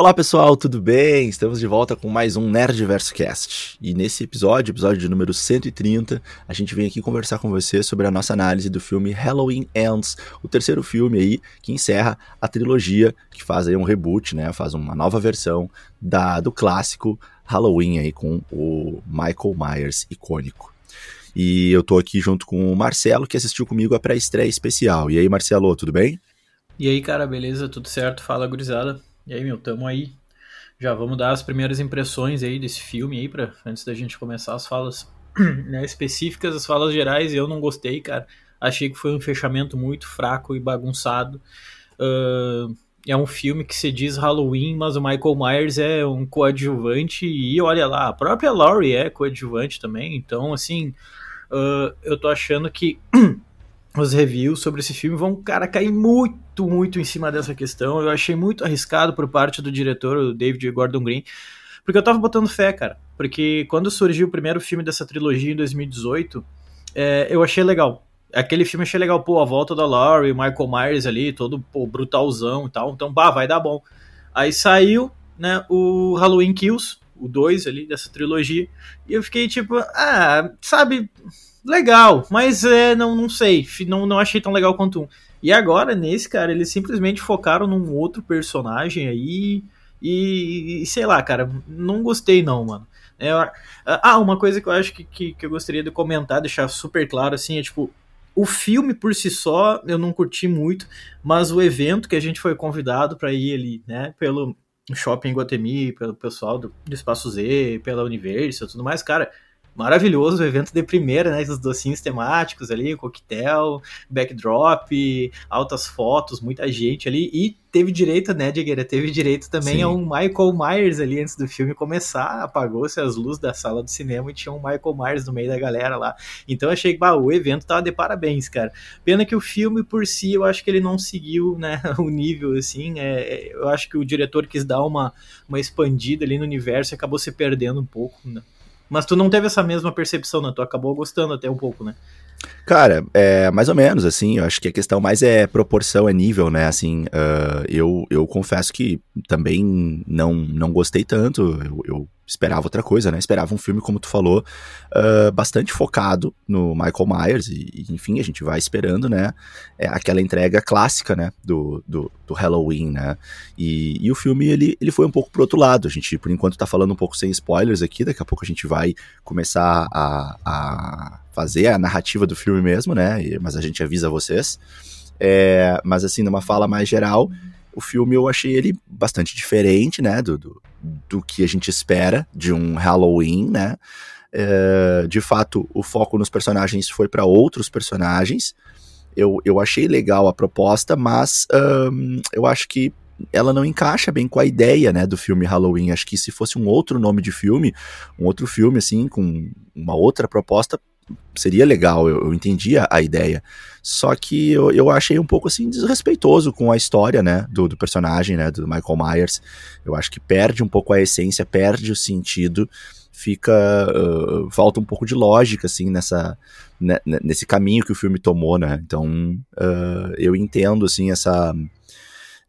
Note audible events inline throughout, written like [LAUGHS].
Olá pessoal, tudo bem? Estamos de volta com mais um Nerdverso Cast. E nesse episódio, episódio de número 130, a gente vem aqui conversar com você sobre a nossa análise do filme Halloween Ends, o terceiro filme aí que encerra a trilogia, que faz aí um reboot, né? Faz uma nova versão da, do clássico Halloween aí com o Michael Myers icônico. E eu tô aqui junto com o Marcelo, que assistiu comigo a pré-estreia especial. E aí, Marcelo, tudo bem? E aí, cara, beleza? Tudo certo? Fala, gurizada. E aí, meu, tamo aí. Já vamos dar as primeiras impressões aí desse filme aí, pra, antes da gente começar as falas [CLEARS THROAT] né, específicas, as falas gerais. Eu não gostei, cara. Achei que foi um fechamento muito fraco e bagunçado. Uh, é um filme que se diz Halloween, mas o Michael Myers é um coadjuvante e olha lá, a própria Laurie é coadjuvante também. Então, assim, uh, eu tô achando que [CLEARS THROAT] os reviews sobre esse filme vão, cara, cair muito, muito em cima dessa questão. Eu achei muito arriscado por parte do diretor, o David Gordon Green, porque eu tava botando fé, cara. Porque quando surgiu o primeiro filme dessa trilogia em 2018, é, eu achei legal. Aquele filme eu achei legal, pô, a volta da Laurie, Michael Myers ali, todo pô, brutalzão e tal. Então, bah, vai dar bom. Aí saiu, né, o Halloween Kills, o 2 ali dessa trilogia, e eu fiquei tipo, ah, sabe, legal, mas é, não, não sei, não, não achei tão legal quanto um. E agora, nesse, cara, eles simplesmente focaram num outro personagem aí. E, e sei lá, cara, não gostei não, mano. É, ah, uma coisa que eu acho que, que, que, eu gostaria de comentar, deixar super claro, assim, é tipo, o filme por si só eu não curti muito, mas o evento que a gente foi convidado para ir ali, né, pelo Shopping Guatemi, pelo pessoal do, do Espaço Z, pela Universal tudo mais, cara, maravilhoso, o evento de primeira, né? Os docinhos temáticos ali, coquetel, backdrop, altas fotos, muita gente ali. E teve direito, né, Diegueira? Teve direito também Sim. a um Michael Myers ali antes do filme começar. Apagou-se as luzes da sala do cinema e tinha um Michael Myers no meio da galera lá. Então achei que bah, o evento tava de parabéns, cara. Pena que o filme por si, eu acho que ele não seguiu, né, [LAUGHS] o nível, assim. É, é, eu acho que o diretor quis dar uma, uma expandida ali no universo e acabou se perdendo um pouco, né? Mas tu não teve essa mesma percepção, né? Tu acabou gostando até um pouco, né? Cara, é mais ou menos, assim, eu acho que a questão mais é proporção, é nível, né, assim, uh, eu, eu confesso que também não, não gostei tanto, eu, eu esperava outra coisa, né, esperava um filme, como tu falou, uh, bastante focado no Michael Myers, e, enfim, a gente vai esperando, né, é aquela entrega clássica, né, do, do, do Halloween, né, e, e, o filme, ele, ele foi um pouco pro outro lado, a gente, por enquanto, tá falando um pouco sem spoilers aqui, daqui a pouco a gente vai começar a, a fazer a narrativa do filme mesmo, né? Mas a gente avisa vocês. É, mas assim, numa fala mais geral, o filme eu achei ele bastante diferente, né? Do, do, do que a gente espera de um Halloween, né? É, de fato, o foco nos personagens foi para outros personagens. Eu, eu achei legal a proposta, mas um, eu acho que ela não encaixa bem com a ideia, né, do filme Halloween. Acho que se fosse um outro nome de filme, um outro filme, assim, com uma outra proposta, seria legal, eu, eu entendia a ideia. Só que eu, eu achei um pouco assim desrespeitoso com a história, né, do, do, personagem, né, do Michael Myers. Eu acho que perde um pouco a essência, perde o sentido, fica uh, falta um pouco de lógica assim nessa né, nesse caminho que o filme tomou, né? Então uh, eu entendo assim essa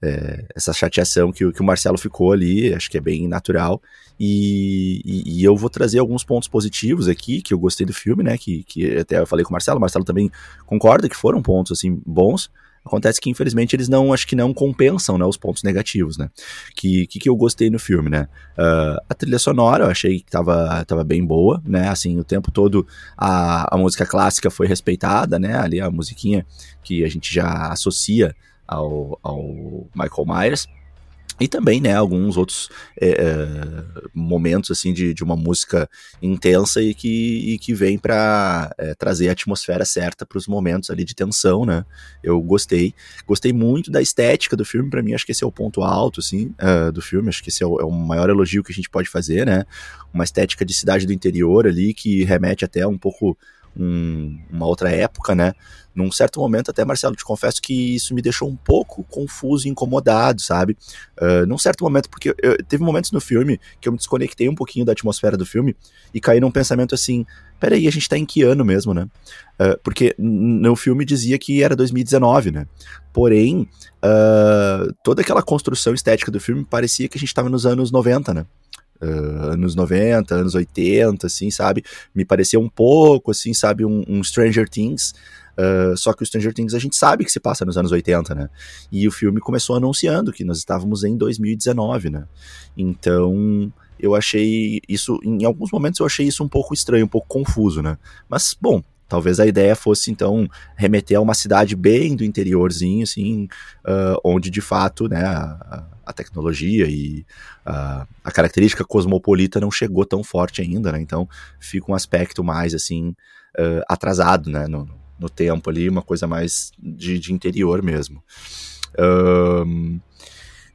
é, essa chateação que, que o Marcelo ficou ali, acho que é bem natural. E, e, e, eu vou trazer alguns pontos positivos aqui, que eu gostei do filme, né? Que, que até eu falei com o Marcelo, o Marcelo também concorda que foram pontos assim bons. Acontece que, infelizmente, eles não, acho que não compensam, né, os pontos negativos, né? Que, que, que eu gostei no filme, né? Uh, a trilha sonora eu achei que tava, tava bem boa, né? Assim, o tempo todo a, a música clássica foi respeitada, né? Ali a musiquinha que a gente já associa ao, ao Michael Myers. E também, né, alguns outros é, é, momentos, assim, de, de uma música intensa e que, e que vem para é, trazer a atmosfera certa para os momentos ali de tensão, né. Eu gostei. Gostei muito da estética do filme, para mim acho que esse é o ponto alto, assim, uh, do filme. Acho que esse é o, é o, maior elogio que a gente pode fazer, né. Uma estética de cidade do interior ali que remete até um pouco um, uma outra época, né? Num certo momento, até Marcelo, te confesso que isso me deixou um pouco confuso e incomodado, sabe? Uh, num certo momento, porque eu, teve momentos no filme que eu me desconectei um pouquinho da atmosfera do filme e caí num pensamento assim: peraí, a gente tá em que ano mesmo, né? Uh, porque no filme dizia que era 2019, né? Porém, uh, toda aquela construção estética do filme parecia que a gente tava nos anos 90, né? Uh, anos 90, anos 80, assim, sabe? Me parecia um pouco, assim, sabe, um, um Stranger Things. Uh, só que o Stranger Things a gente sabe que se passa nos anos 80, né? E o filme começou anunciando que nós estávamos em 2019, né? Então, eu achei isso, em alguns momentos eu achei isso um pouco estranho, um pouco confuso, né? Mas, bom, Talvez a ideia fosse, então, remeter a uma cidade bem do interiorzinho, assim, uh, onde de fato, né, a, a tecnologia e a, característica cosmopolita não chegou tão forte ainda, né? Então fica um aspecto mais, assim, uh, atrasado, né, no, no, tempo ali, uma coisa mais de, de interior mesmo. Um,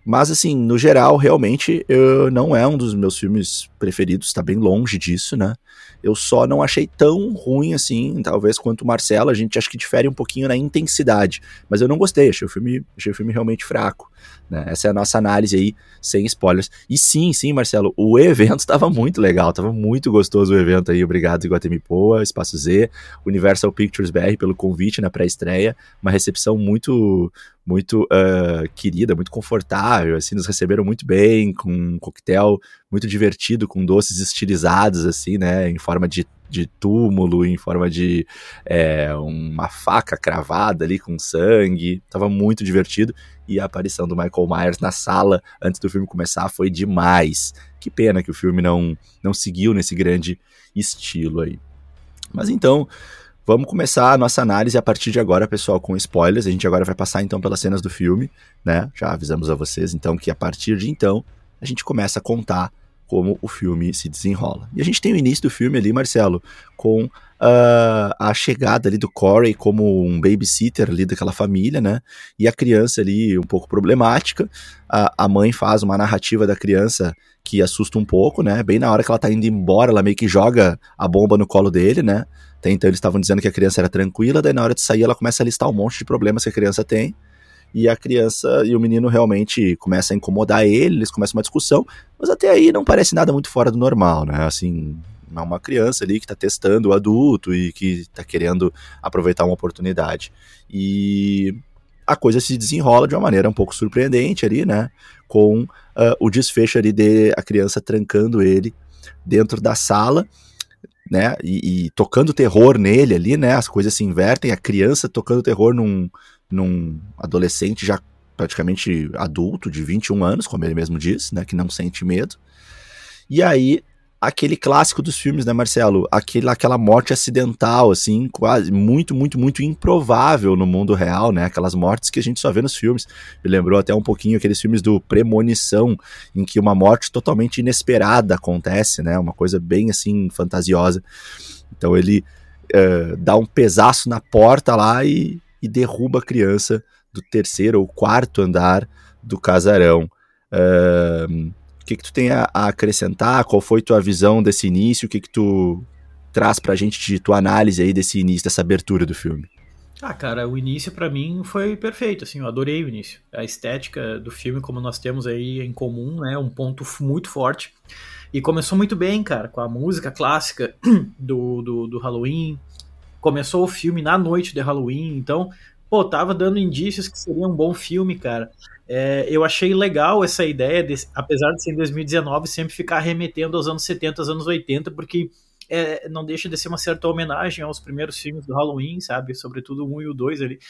mas, assim, no geral, realmente, eu, não é um dos meus filmes preferidos, tá bem longe disso, né? Eu só não achei tão ruim assim, talvez quanto o Marcelo. A gente acho que difere um pouquinho na intensidade. Mas eu não gostei, achei o filme, achei o filme realmente fraco. Né? Essa é a nossa análise aí, sem spoilers. E sim, sim, Marcelo, o evento [LAUGHS] estava muito legal, estava muito gostoso o evento aí. Obrigado, Iguatemi Poa, Espaço Z, Universal Pictures BR pelo convite na pré-estreia. Uma recepção muito muito uh, querida, muito confortável, assim, nos receberam muito bem, com um coquetel muito divertido, com doces estilizados, assim, né, em forma de, de túmulo, em forma de é, uma faca cravada ali com sangue, tava muito divertido, e a aparição do Michael Myers na sala antes do filme começar foi demais. Que pena que o filme não, não seguiu nesse grande estilo aí. Mas então, vamos começar a nossa análise a partir de agora, pessoal, com spoilers. A gente agora vai passar então pelas cenas do filme, né? Já avisamos a vocês então que a partir de então a gente começa a contar como o filme se desenrola. E a gente tem o início do filme ali, Marcelo, com uh, a chegada ali do Corey como um babysitter ali daquela família, né? E a criança ali um pouco problemática. A, a mãe faz uma narrativa da criança que assusta um pouco, né? Bem na hora que ela tá indo embora, ela meio que joga a bomba no colo dele, né? Até então eles estavam dizendo que a criança era tranquila, daí na hora de sair ela começa a listar um monte de problemas que a criança tem e a criança e o menino realmente começa a incomodar ele, eles começam uma discussão, mas até aí não parece nada muito fora do normal, né? Assim, é uma criança ali que está testando o adulto e que está querendo aproveitar uma oportunidade. E a coisa se desenrola de uma maneira um pouco surpreendente ali, né? Com uh, o desfecho ali de a criança trancando ele dentro da sala, né? E, e, tocando terror nele ali, né? As coisas se invertem, a criança tocando terror num, num adolescente já praticamente adulto, de 21 anos, como ele mesmo disse, né, que não sente medo. E aí, aquele clássico dos filmes, né, Marcelo? Aquele, aquela morte acidental, assim, quase muito, muito, muito improvável no mundo real, né? Aquelas mortes que a gente só vê nos filmes. Me lembrou até um pouquinho aqueles filmes do Premonição, em que uma morte totalmente inesperada acontece, né? Uma coisa bem, assim, fantasiosa. Então ele uh, dá um pesaço na porta lá e e derruba a criança do terceiro ou quarto andar do casarão. Uh, o que, que tu tem a, a, acrescentar? Qual foi tua visão desse início? O que, que tu traz pra gente de tua análise aí desse início, dessa abertura do filme? Ah, cara, o início para mim foi perfeito, assim, eu adorei o início. A estética do filme, como nós temos aí em comum, né, um ponto muito forte. E começou muito bem, cara, com a música clássica [CLEARS THROAT] do, do, do Halloween, começou o filme na noite de Halloween, então, pô, tava dando indícios que seria um bom filme, cara. É, eu achei legal essa ideia, de, apesar de ser em 2019, sempre ficar remetendo aos anos 70, aos anos 80, porque é, não deixa de ser uma certa homenagem aos primeiros filmes do Halloween, sabe? Sobretudo o 1 e o 2 ali.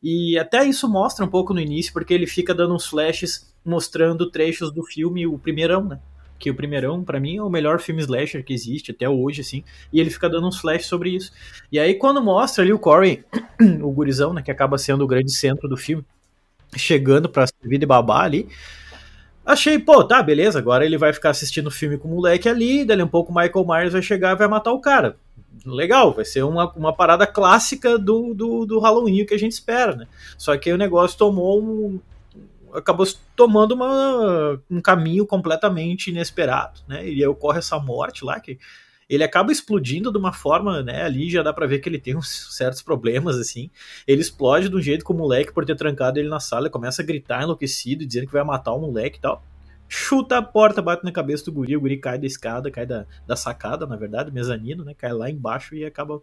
E até isso mostra um pouco no início, porque ele fica dando uns flashes mostrando trechos do filme, o primeirão, né? Que o primeirão, para mim, é o melhor filme slasher que existe até hoje, assim, e ele fica dando uns flash sobre isso. E aí, quando mostra ali o Corey, [CLEARS THROAT] o gurizão, né, que acaba sendo o grande centro do filme, chegando pra servir de babá ali, achei, pô, tá, beleza, agora ele vai ficar assistindo o filme com o moleque ali, dali um pouco o Michael Myers vai chegar e vai matar o cara. Legal, vai ser uma, uma parada clássica do, do, do Halloween que a gente espera, né? Só que o negócio tomou um, acabou tomando uma, um caminho completamente inesperado, né? E aí ocorre essa morte lá que ele acaba explodindo de uma forma, né? Ali já dá pra ver que ele tem [LAUGHS] uns certos problemas, assim. Ele explode de um jeito que o moleque, por ter trancado ele na sala, começa a gritar enlouquecido, dizendo que vai matar o moleque e tal. Chuta a porta, bate na cabeça do guri, o guri cai da escada, cai da, da sacada, na verdade, mezanino, né? Cai lá embaixo e acaba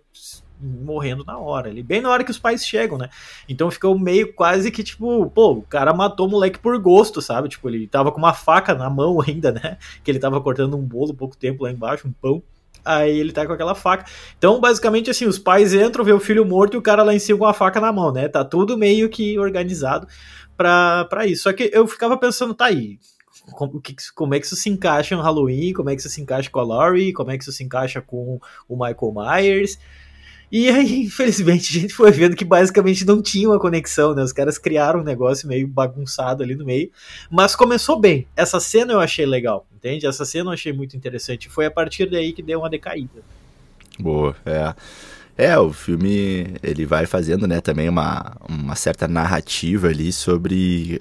morrendo na hora ali, bem na hora que os pais chegam, né? Então ficou meio quase que tipo, pô, o cara matou o moleque por gosto, sabe? Tipo, ele tava com uma faca na mão [LAUGHS] ainda, né? Que ele tava cortando um bolo pouco tempo lá embaixo, um pão. Aí ele tá com aquela faca. Então, basicamente, assim, os pais entram, vê o filho morto e o cara lá em cima com a faca na mão, né? Tá tudo meio que organizado pra, pra isso. Só que eu ficava pensando, tá aí. Como, que, como é que isso se encaixa no Halloween? Como é que isso se encaixa com a Laurie? Como é que isso se encaixa com o Michael Myers? E aí, [LAUGHS] infelizmente, a gente foi vendo que basicamente não tinha uma conexão, né? Os caras criaram um negócio meio bagunçado ali no meio. Mas começou bem. Essa cena eu achei legal, entende? Essa cena eu achei muito interessante. Foi a partir daí que deu uma decaída. Boa, é. É, o filme ele vai fazendo, né, também uma, uma certa narrativa ali sobre.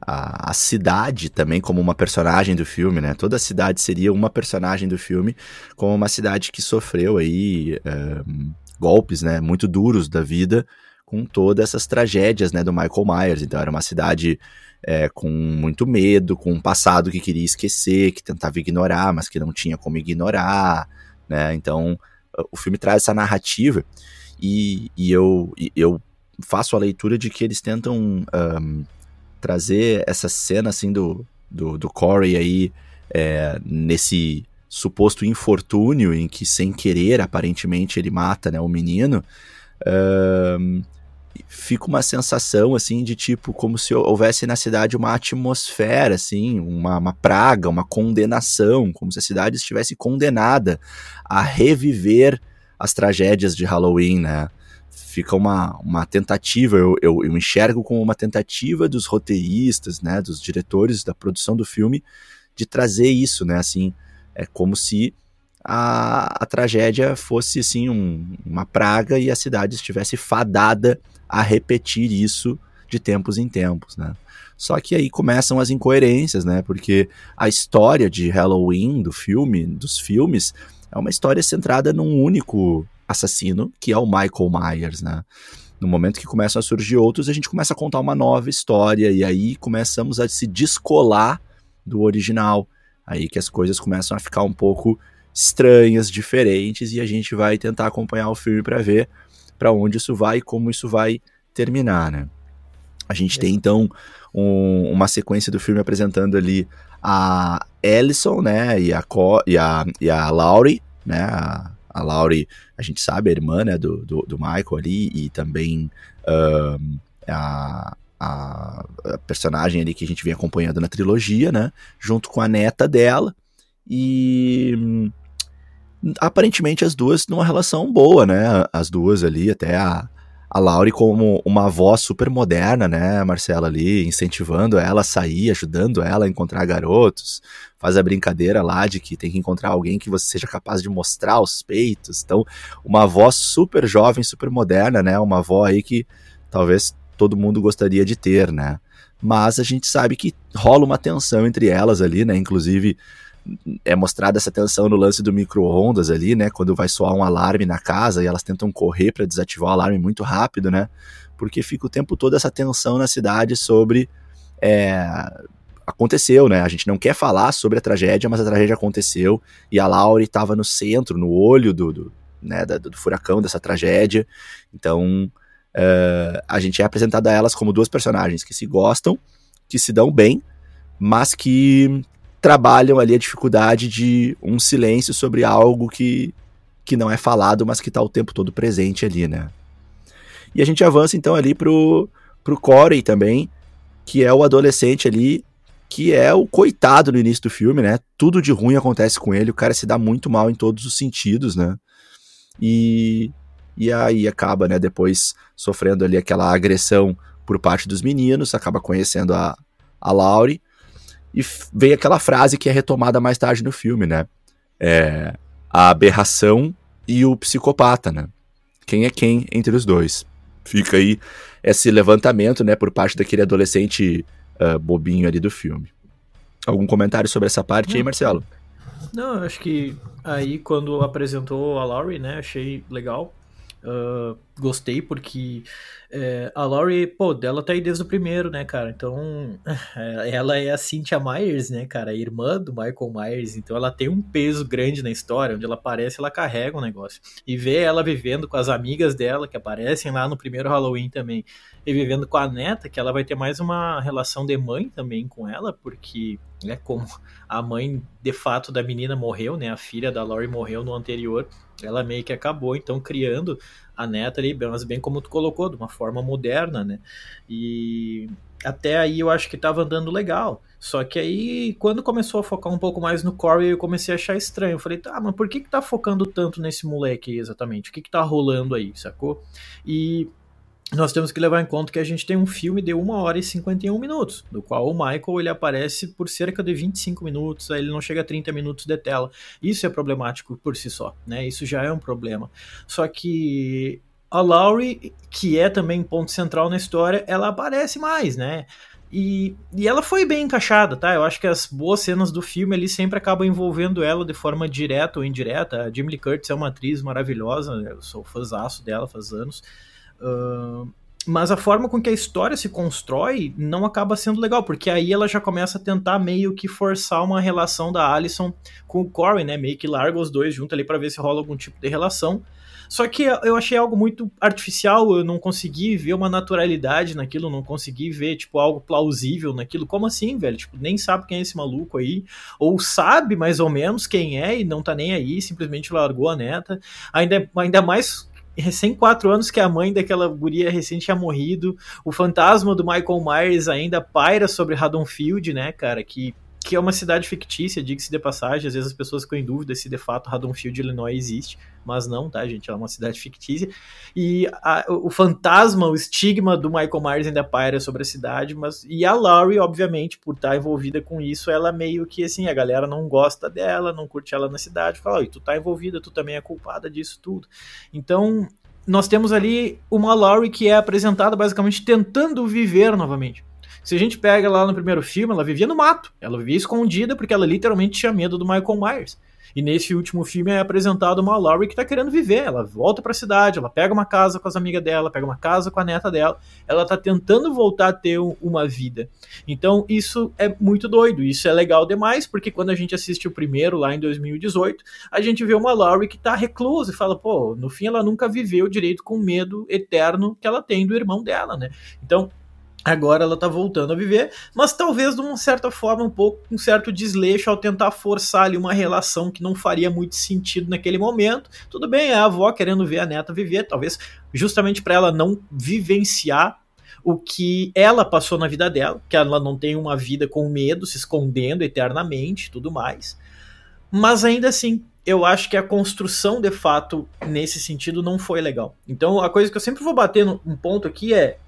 A, a, cidade também como uma personagem do filme, né? Toda cidade seria uma personagem do filme, como uma cidade que sofreu aí um, golpes, né? Muito duros da vida, com todas essas tragédias, né? Do Michael Myers. Então era uma cidade é, com muito medo, com um passado que queria esquecer, que tentava ignorar, mas que não tinha como ignorar, né? Então o filme traz essa narrativa e, e eu, eu faço a leitura de que eles tentam um, trazer essa cena assim do, do, do Corey aí é, nesse suposto infortúnio em que sem querer aparentemente ele mata né, o menino um, fica uma sensação assim de tipo como se houvesse na cidade uma atmosfera assim uma, uma praga uma condenação como se a cidade estivesse condenada a reviver as tragédias de Halloween né fica uma, uma tentativa, eu, eu, eu, enxergo como uma tentativa dos roteiristas, né, dos diretores da produção do filme, de trazer isso, né, assim, é como se a, a tragédia fosse, assim, um, uma praga e a cidade estivesse fadada a repetir isso de tempos em tempos, né. Só que aí começam as incoerências, né, porque a história de Halloween, do filme, dos filmes, é uma história centrada num único assassino, que é o Michael Myers, né? No momento que começam a surgir outros, a gente começa a contar uma nova história e aí começamos a se descolar do original. Aí que as coisas começam a ficar um pouco estranhas, diferentes e a gente vai tentar acompanhar o filme para ver para onde isso vai e como isso vai terminar, né? A gente é. tem então um, uma sequência do filme apresentando ali a Ellison, né, e a, Co e a, e a Laurie, né, a, a Laurie, a gente sabe, a irmã né, do, do, do Michael ali, e também a, a, a, personagem ali que a gente vem acompanhando na trilogia, né? Junto com a neta dela. E hum, aparentemente as duas numa relação boa, né? As duas ali, até a, a Laurie como uma avó super moderna, né, Marcela, ali, incentivando ela a sair, ajudando ela a encontrar garotos, faz a brincadeira lá de que tem que encontrar alguém que você seja capaz de mostrar os peitos, então, uma avó super jovem, super moderna, né, uma avó aí que talvez todo mundo gostaria de ter, né, mas a gente sabe que rola uma tensão entre elas ali, né, inclusive é mostrada essa tensão no lance do micro-ondas ali, né? Quando vai soar um alarme na casa e elas tentam correr para desativar o alarme muito rápido, né? Porque fica o tempo todo essa tensão na cidade sobre. É, aconteceu, né? A gente não quer falar sobre a tragédia, mas a tragédia aconteceu e a Laurie estava no centro, no olho do, do, né, do, do furacão dessa tragédia. Então, uh, a gente é apresentado a elas como duas personagens que se gostam, que se dão bem, mas que trabalham ali a dificuldade de um silêncio sobre algo que, que não é falado, mas que está o tempo todo presente ali, né? E a gente avança então ali pro, pro Corey também, que é o adolescente ali, que é o coitado no início do filme, né? Tudo de ruim acontece com ele, o cara se dá muito mal em todos os sentidos, né? E, e aí acaba, né, depois sofrendo ali aquela agressão por parte dos meninos, acaba conhecendo a, a Laurie, e vem aquela frase que é retomada mais tarde no filme, né? É, a aberração e o psicopata, né? Quem é quem entre os dois? Fica aí esse levantamento, né, por parte daquele adolescente uh, bobinho ali do filme. Algum comentário sobre essa parte aí, Marcelo? Não, eu acho que Aí quando apresentou a Laurie, né, achei legal. Uh, gostei porque é, a Laurie, pô, dela tá aí desde o primeiro, né, cara? Então, [LAUGHS] ela é a Cynthia Myers, né, cara? Irmã do Michael Myers. Então, ela tem um peso grande na história. Onde ela aparece, ela carrega um negócio. E ver ela vivendo com as amigas dela, que aparecem lá no primeiro Halloween também, e vivendo com a neta, que ela vai ter mais uma relação de mãe também com ela, porque é como a mãe de fato da menina morreu, né? A filha da Laurie morreu no anterior ela meio que acabou, então, criando a neta ali, mas bem como tu colocou, de uma forma moderna, né? E até aí eu acho que tava andando legal. Só que aí, quando começou a focar um pouco mais no Corey, eu comecei a achar estranho. Eu falei, tá, mas por que que tá focando tanto nesse moleque exatamente? O que que tá rolando aí, sacou? E nós temos que levar em conta que a gente tem um filme de 1 hora e 51 minutos, do qual o Michael ele aparece por cerca de 25 minutos, ele não chega a 30 minutos de tela. Isso é problemático por si só, né? Isso já é um problema. Só que a Laurie, que é também ponto central na história, ela aparece mais, né? E, e ela foi bem encaixada, tá? Eu acho que as boas cenas do filme ali sempre acabam envolvendo ela de forma direta ou indireta. A Jamie Lee Curtis é uma atriz maravilhosa, eu sou fãzaço dela faz anos. Mas a forma com que a história se constrói não acaba sendo legal, porque aí ela já começa a tentar meio que forçar uma relação da Alison com o Corey, né? Meio que larga os dois juntos ali para ver se rola algum tipo de relação. Só que eu achei algo muito artificial, eu não consegui ver uma naturalidade naquilo, não consegui ver, tipo, algo plausível naquilo. Como assim, velho? Tipo, nem sabe quem é esse maluco aí, ou sabe mais ou menos quem é e não tá nem aí, simplesmente largou a neta. Ainda, ainda mais recém quatro anos que a mãe daquela guria recente tinha morrido. O fantasma do Michael Myers ainda paira sobre Haddonfield, né, cara? Que, que é uma cidade fictícia, diga-se de passagem. Às vezes as pessoas ficam em dúvida se de fato Haddonfield, Illinois existe. Mas não, tá, gente? Ela é uma cidade fictícia. E a, o fantasma, o estigma do Michael Myers ainda paira sobre a cidade. mas E a Laurie, obviamente, por estar envolvida com isso, ela meio que assim, a galera não gosta dela, não curte ela na cidade. Fala, tu tá envolvida, tu também é culpada disso tudo. Então, nós temos ali uma Laurie que é apresentada basicamente tentando viver novamente. Se a gente pega lá no primeiro filme, ela vivia no mato. Ela vivia escondida porque ela literalmente tinha medo do Michael Myers. E nesse último filme é apresentado uma Laurie que tá querendo viver. Ela volta para a cidade, ela pega uma casa com as amigas dela, pega uma casa com a neta dela. Ela tá tentando voltar a ter uma vida. Então isso é muito doido. Isso é legal demais, porque quando a gente assiste o primeiro lá em 2018, a gente vê uma Laurie que tá reclusa e fala, pô, no fim ela nunca viveu direito com o medo eterno que ela tem do irmão dela, né? Então Agora ela tá voltando a viver, mas talvez de uma certa forma um pouco um certo desleixo ao tentar forçar ali uma relação que não faria muito sentido naquele momento. Tudo bem, é a avó querendo ver a neta viver, talvez justamente para ela não vivenciar o que ela passou na vida dela, que ela não tem uma vida com medo, se escondendo eternamente, tudo mais. Mas ainda assim, eu acho que a construção de fato nesse sentido não foi legal. Então a coisa que eu sempre vou bater um ponto aqui é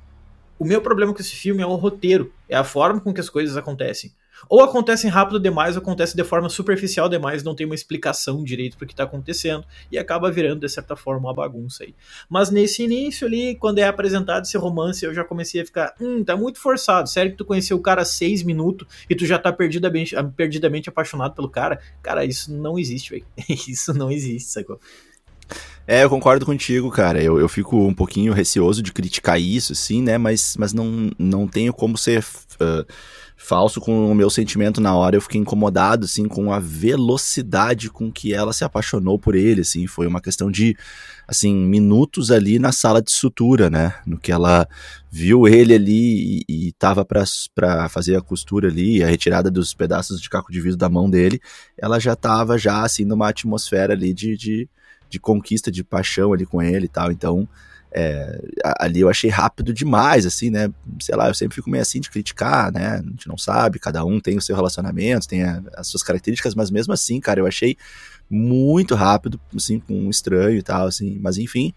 o meu problema com esse filme é o roteiro, é a forma com que as coisas acontecem. Ou acontecem rápido demais, ou acontece de forma superficial demais, não tem uma explicação direito para o que está acontecendo, e acaba virando, de certa forma, uma bagunça aí. Mas nesse início ali, quando é apresentado esse romance, eu já comecei a ficar, hum, tá muito forçado. Sério que tu conheceu o cara seis minutos e tu já tá perdidamente, perdidamente apaixonado pelo cara? Cara, isso não existe, velho. [LAUGHS] Isso não existe, sacou? É, eu concordo contigo, cara. Eu, eu fico um pouquinho receoso de criticar isso, sim, né? Mas, mas não, não tenho como ser uh, falso com o meu sentimento na hora. Eu fiquei incomodado, assim, com a velocidade com que ela se apaixonou por ele, assim. Foi uma questão de, assim, minutos ali na sala de sutura, né? No que ela viu ele ali e, e tava pra, fazer a costura ali, a retirada dos pedaços de caco de vidro da mão dele. Ela já tava, já, assim, numa atmosfera ali de, de de conquista, de paixão ali com ele e tal. Então, é, ali eu achei rápido demais, assim, né? Sei lá, eu sempre fico meio assim de criticar, né? A gente não sabe, cada um tem o seu relacionamento, tem a, as suas características, mas mesmo assim, cara, eu achei muito rápido, assim, com um estranho e tal, assim, mas enfim.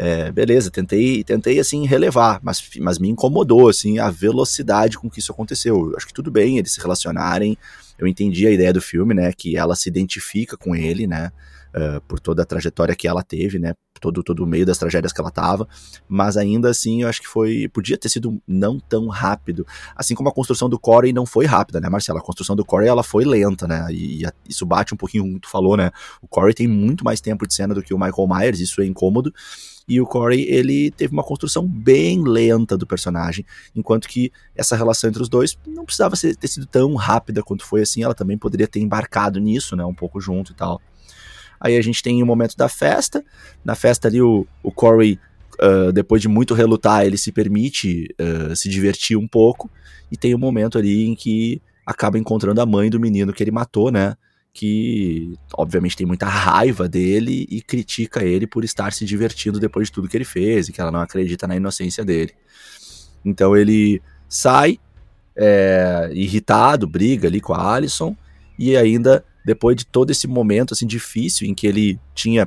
É, beleza, tentei, tentei assim relevar, mas, mas me incomodou assim a velocidade com que isso aconteceu. Eu acho que tudo bem eles se relacionarem, eu entendi a ideia do filme, né? Que ela se identifica com ele, né? Uh, por toda a trajetória que ela teve, né? Todo, todo o meio das tragédias que ela tava. Mas ainda assim, eu acho que foi. Podia ter sido não tão rápido. Assim como a construção do Corey não foi rápida, né, Marcela? A construção do Corey ela foi lenta, né? E, e isso bate um pouquinho tu falou, né? O Corey tem muito mais tempo de cena do que o Michael Myers, isso é incômodo. E o Corey, ele teve uma construção bem lenta do personagem, enquanto que essa relação entre os dois não precisava ser, ter sido tão rápida quanto foi assim, ela também poderia ter embarcado nisso, né, um pouco junto e tal. Aí a gente tem o momento da festa, na festa ali o, o Corey, uh, depois de muito relutar, ele se permite uh, se divertir um pouco, e tem um momento ali em que acaba encontrando a mãe do menino que ele matou, né, que obviamente tem muita raiva dele e critica ele por estar se divertindo depois de tudo que ele fez e que ela não acredita na inocência dele. Então ele sai é, irritado, briga ali com a Alison e ainda depois de todo esse momento assim difícil em que ele tinha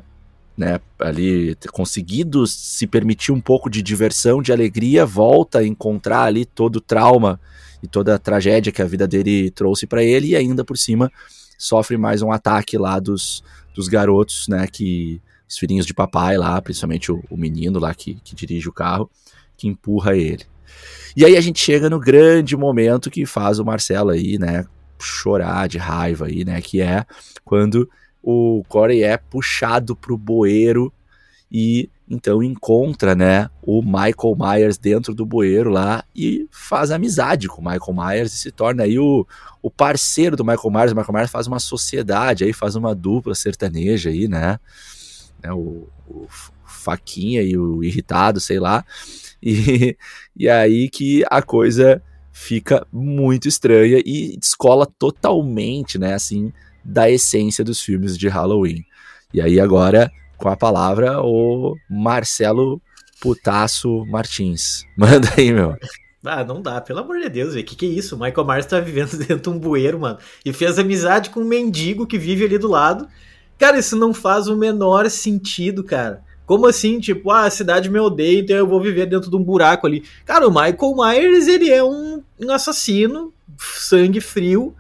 né, ali conseguido se permitir um pouco de diversão, de alegria, volta a encontrar ali todo o trauma e toda a tragédia que a vida dele trouxe para ele e ainda por cima sofre mais um ataque lá dos, dos garotos, né? Que. Os filhinhos de papai lá, principalmente o, o menino lá que, que dirige o carro, que empurra ele. E aí a gente chega no grande momento que faz o Marcelo aí, né, chorar de raiva aí, né, que é quando o Corey é puxado pro bueiro e então encontra, né, o Michael Myers dentro do bueiro lá e faz amizade com o Michael Myers e se torna aí o, o parceiro do Michael Myers. O Michael Myers faz uma sociedade aí, faz uma dupla sertaneja aí, né, né o, o Faquinha e o Irritado, sei lá, e, [LAUGHS] e aí que a coisa fica muito estranha e descola totalmente, né, assim, da essência dos filmes de Halloween. E aí agora com a palavra o Marcelo Putaço Martins. [LAUGHS] Manda aí, meu. Ah, não dá, pelo amor de Deus, velho. Que que é isso? O Michael Myers tá vivendo [LAUGHS] dentro de um bueiro, mano. E fez amizade com um mendigo que vive ali do lado. Cara, isso não faz o menor sentido, cara. Como assim? Tipo, ah, a cidade me odeia, então eu vou viver dentro de um buraco ali. Cara, o Michael Myers, ele é um, um assassino, sangue frio,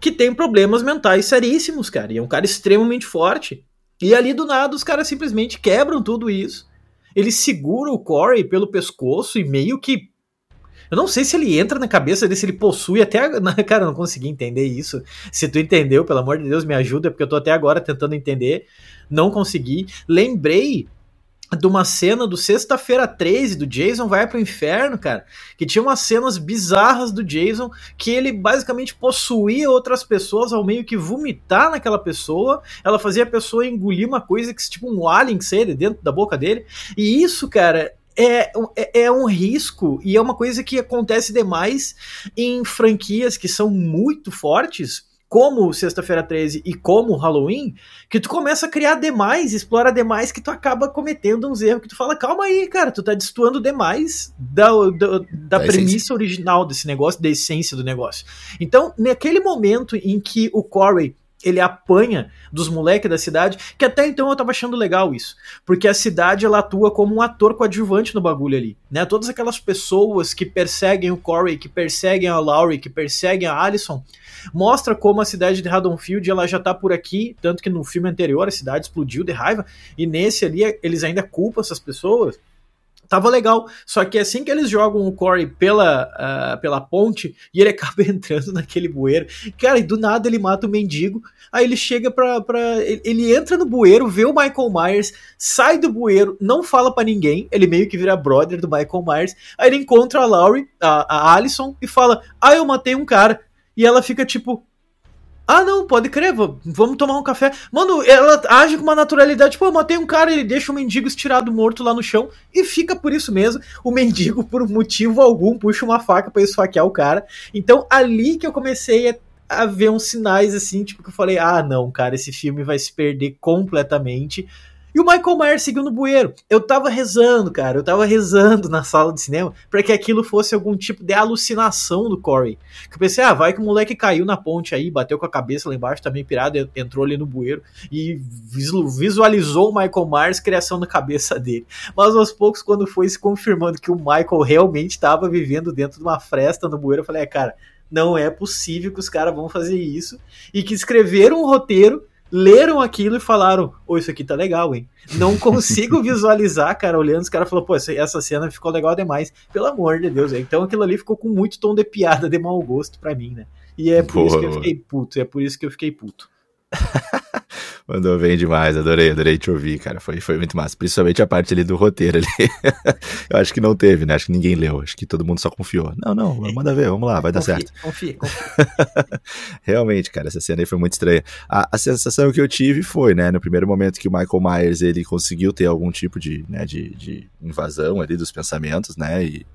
que tem problemas mentais seríssimos, cara. E é um cara extremamente forte. E ali do nada os caras simplesmente quebram tudo isso. Ele segura o Corey pelo pescoço e meio que. Eu não sei se ele entra na cabeça dele, se ele possui até. [LAUGHS] Cara, eu não consegui entender isso. Se tu entendeu, pelo amor de Deus, me ajuda, porque eu tô até agora tentando entender. Não consegui. Lembrei de uma cena do Sexta-feira 13 do Jason vai pro inferno, cara, que tinha umas cenas bizarras do Jason que ele basicamente possuía outras pessoas ao meio que vomitar naquela pessoa, ela fazia a pessoa engolir uma coisa que tipo um alien sair dentro da boca dele. E isso, cara, é, é, é, um risco e é uma coisa que acontece demais em franquias que são muito fortes como Sexta-feira 13 e como Halloween, que tu começa a criar demais, explora demais, que tu acaba cometendo uns erros que tu fala, calma aí, cara, tu tá destoando demais da, da, da premissa original desse negócio, da essência do negócio. Então, naquele momento em que o Corey ele apanha dos moleques da cidade, que até então eu tava achando legal isso, porque a cidade ela atua como um ator coadjuvante no bagulho ali, né? Todas aquelas pessoas que perseguem o Corey, que perseguem a Laurie, que perseguem a Alison, mostra como a cidade de Haddonfield ela já tá por aqui, tanto que no filme anterior a cidade explodiu de raiva, e nesse ali eles ainda culpam essas pessoas tava legal. Só que assim que eles jogam o Corey pela, uh, pela ponte e ele [LAUGHS] acaba entrando naquele bueiro, cara, e do nada ele mata o mendigo. Aí ele chega pra. pra ele, entra no bueiro, vê o Michael Myers, sai do bueiro, não fala para ninguém. Ele meio que vira brother do Michael Myers. Aí ele encontra a Laurie, a, a Alison, e fala: Ah, eu matei um cara. E ela fica tipo, ah, não, pode crer, vamos tomar um café. Mano, ela age com uma naturalidade. Tipo, eu matei um cara, ele deixa o mendigo estirado morto lá no chão e fica por isso mesmo. O mendigo, por motivo algum, puxa uma faca para esfaquear o cara. Então, ali que eu comecei a, a ver uns sinais assim, tipo, que eu falei: ah, não, cara, esse filme vai se perder completamente. E o Michael Myers seguiu no bueiro. Eu tava rezando, cara. Eu tava rezando na sala de cinema para que aquilo fosse algum tipo de alucinação do Corey. Que eu pensei, ah, vai que o moleque caiu na ponte aí, bateu com a cabeça lá embaixo, também tá pirado, entrou ali no bueiro e visualizou o Michael Myers criação na cabeça dele. Mas aos poucos, quando foi se confirmando que o Michael realmente estava vivendo dentro de uma fresta no bueiro, eu falei, é, cara, não é possível que os caras vão fazer isso. E que escreveram um roteiro, leram aquilo e falaram: Ô, oh, isso aqui tá legal, hein? Não [LAUGHS] consigo visualizar, cara, olhando, os caras falaram: pô, essa cena ficou legal demais. Pelo amor de Deus? Então aquilo ali ficou com muito tom de piada, de mau gosto para mim, né? E é por Boa. isso que eu fiquei puto, é por isso que eu fiquei puto. [LAUGHS] Mandou bem demais, adorei, adorei te ouvir, cara. Foi, foi muito massa. Principalmente a parte ali do roteiro ali. [LAUGHS] eu acho que não teve, né? Acho que ninguém leu. Acho que todo mundo só confiou. Não, não, manda ver, vamos lá, vai dar certo. Confia, [LAUGHS] confia. Realmente, cara, essa cena aí foi muito estranha. A, a, sensação que eu tive foi, né, no primeiro momento que o Michael Myers ele conseguiu ter algum tipo de, né, de, de invasão ali dos pensamentos, né? E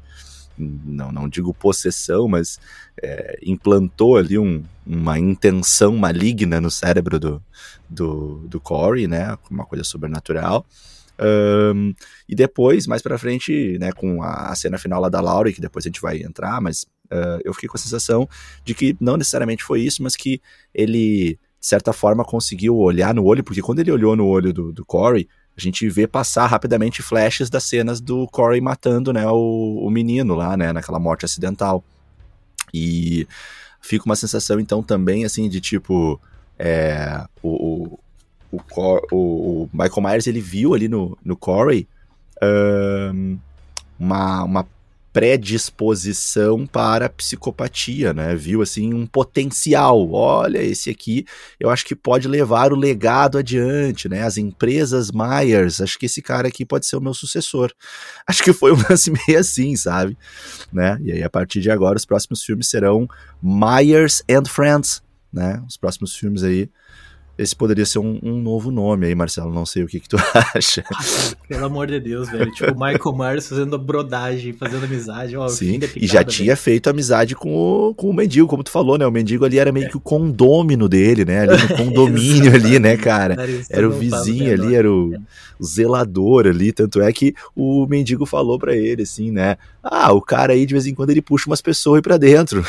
não, não digo possessão, mas é, implantou ali um, uma intenção maligna no cérebro do, do, do Corey, né? Uma coisa sobrenatural. Um, e depois, mais pra frente, né, com a, cena final lá da Laurie, que depois a gente vai entrar, mas uh, eu fiquei com a sensação de que não necessariamente foi isso, mas que ele, de certa forma, conseguiu olhar no olho, porque quando ele olhou no olho do, do Corey, a gente vê passar rapidamente flashes das cenas do Corey matando, né, o, o menino lá, né, naquela morte acidental. E fica uma sensação, então, também, assim, de tipo, é, o, o, o, o, Michael Myers, ele viu ali no, no Corey um, uma, uma predisposição para psicopatia, né? Viu assim um potencial. Olha, esse aqui eu acho que pode levar o legado adiante, né? As empresas Myers, acho que esse cara aqui pode ser o meu sucessor. [LAUGHS] Acho que foi um lance [LAUGHS] meio assim, sabe? Né? E aí a partir de agora os próximos filmes serão Myers and Friends, né? Os próximos filmes aí esse poderia ser um, um, novo nome aí, Marcelo. Não sei o que, que tu [LAUGHS] acha. Pelo amor de Deus, velho. Tipo, Michael Myers fazendo brodagem, fazendo amizade. Ó, Sim, e já tinha feito amizade com o, com o mendigo, como tu falou, né? O mendigo ali era meio que o condômino dele, né? Ali no [LAUGHS] condomínio ali, né, cara? Era o vizinho ali, era o, o zelador ali. Tanto é que o mendigo falou para ele, assim, né? Ah, o cara aí de vez em quando ele puxa umas pessoas aí pra dentro.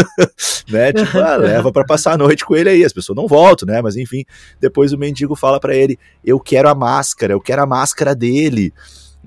[LAUGHS] né? Tipo, ah, leva para passar a noite com ele aí. As pessoas não voltam, né? Mas enfim enfim. Depois o mendigo fala para ele: Eu quero a máscara, eu quero a máscara dele.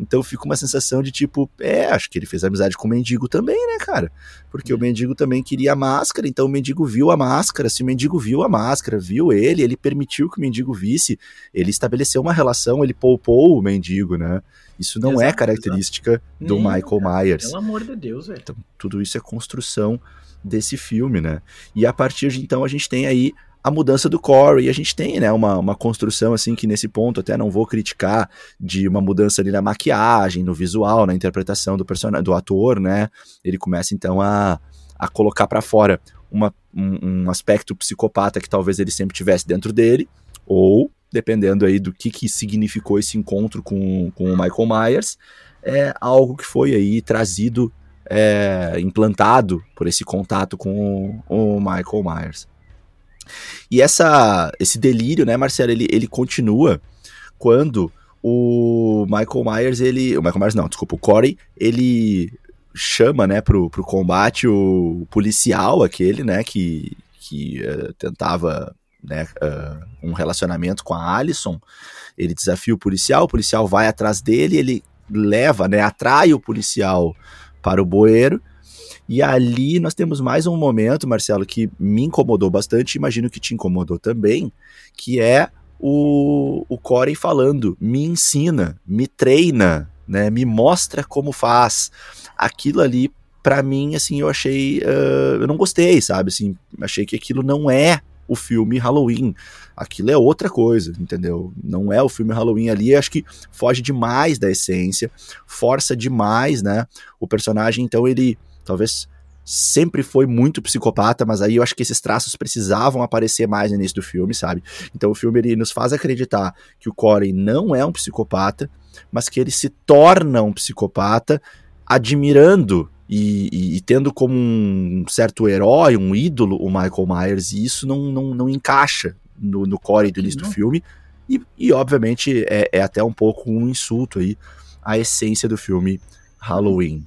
Então fica uma sensação de tipo, é, acho que ele fez amizade com o mendigo também, né, cara? Porque o uhum. mendigo também queria a máscara, então o mendigo viu a máscara. Se o mendigo viu a máscara, viu ele, ele permitiu que o mendigo visse, ele estabeleceu uma relação, ele poupou o mendigo, né? Isso não é exato, é característica exato. do Nem, Michael Myers. Pelo amor de Deus, velho. Então, tudo isso é construção desse filme, né? E a partir de então a gente tem aí a mudança do core. E a gente tem, né, uma, uma construção, assim, que nesse ponto até não vou criticar, de uma mudança ali na maquiagem, no visual, na interpretação do personagem, do ator, né? Ele começa, então, a, a colocar para fora uma, um, um aspecto psicopata que talvez ele sempre tivesse dentro dele, ou, dependendo aí do que, que significou esse encontro com, com o Michael Myers, é algo que foi aí trazido, é, implantado por esse contato com o, o Michael Myers. E essa, esse delírio, né, Marcelo, ele, ele continua quando o Michael Myers, ele. O Michael Myers, não, desculpa, o Corey, ele chama, né, pro, pro combate o policial, aquele, né, que, que uh, tentava, né, uh, um relacionamento com a Alison. Ele desafia o policial, o policial vai atrás dele, ele leva, né, atrai o policial para o bueiro e ali nós temos mais um momento, Marcelo, que me incomodou bastante, imagino que te incomodou também, que é o, o Corey falando: me ensina, me treina, né, me mostra como faz. Aquilo ali, para mim, assim, eu achei. Uh, eu não gostei, sabe? Assim, achei que aquilo não é o filme Halloween. Aquilo é outra coisa, entendeu? Não é o filme Halloween ali, acho que foge demais da essência, força demais, né? O personagem, então, ele talvez sempre foi muito psicopata, mas aí eu acho que esses traços precisavam aparecer mais no início do filme, sabe? Então o filme ele nos faz acreditar que o Corey não é um psicopata, mas que ele se torna um psicopata admirando e, e, e, tendo como um certo herói, um ídolo, o Michael Myers, e isso não, não, não encaixa no, no Corey do início não. do filme, e, e obviamente é, é até um pouco um insulto aí à essência do filme Halloween.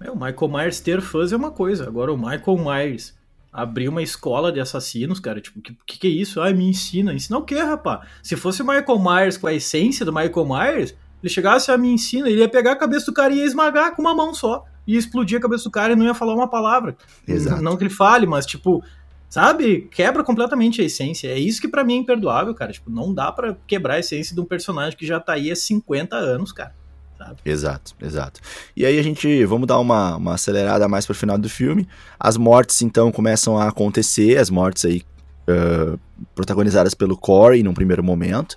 É, o Michael Myers ter fãs é uma coisa. Agora, o Michael Myers abrir uma escola de assassinos, cara, tipo, que, que, que é isso? Ah, me ensina. Ensina o quê, rapá? Se fosse o Michael Myers com a essência do Michael Myers, Ele chegasse a me ensina, ele ia pegar a cabeça do cara e ia esmagar com uma mão só. Ia explodir a cabeça do cara e não ia falar uma palavra. Exato. Não que ele fale, mas tipo, sabe? Quebra completamente a essência. É isso que para mim é imperdoável, cara. Tipo, não dá para quebrar a essência de um personagem que já tá aí há 50 anos, cara. Sabe? Exato, exato. E aí a gente, vamos dar uma, uma acelerada mais pro final do filme. As mortes então começam a acontecer, as mortes aí uh, protagonizadas pelo Corey num primeiro momento.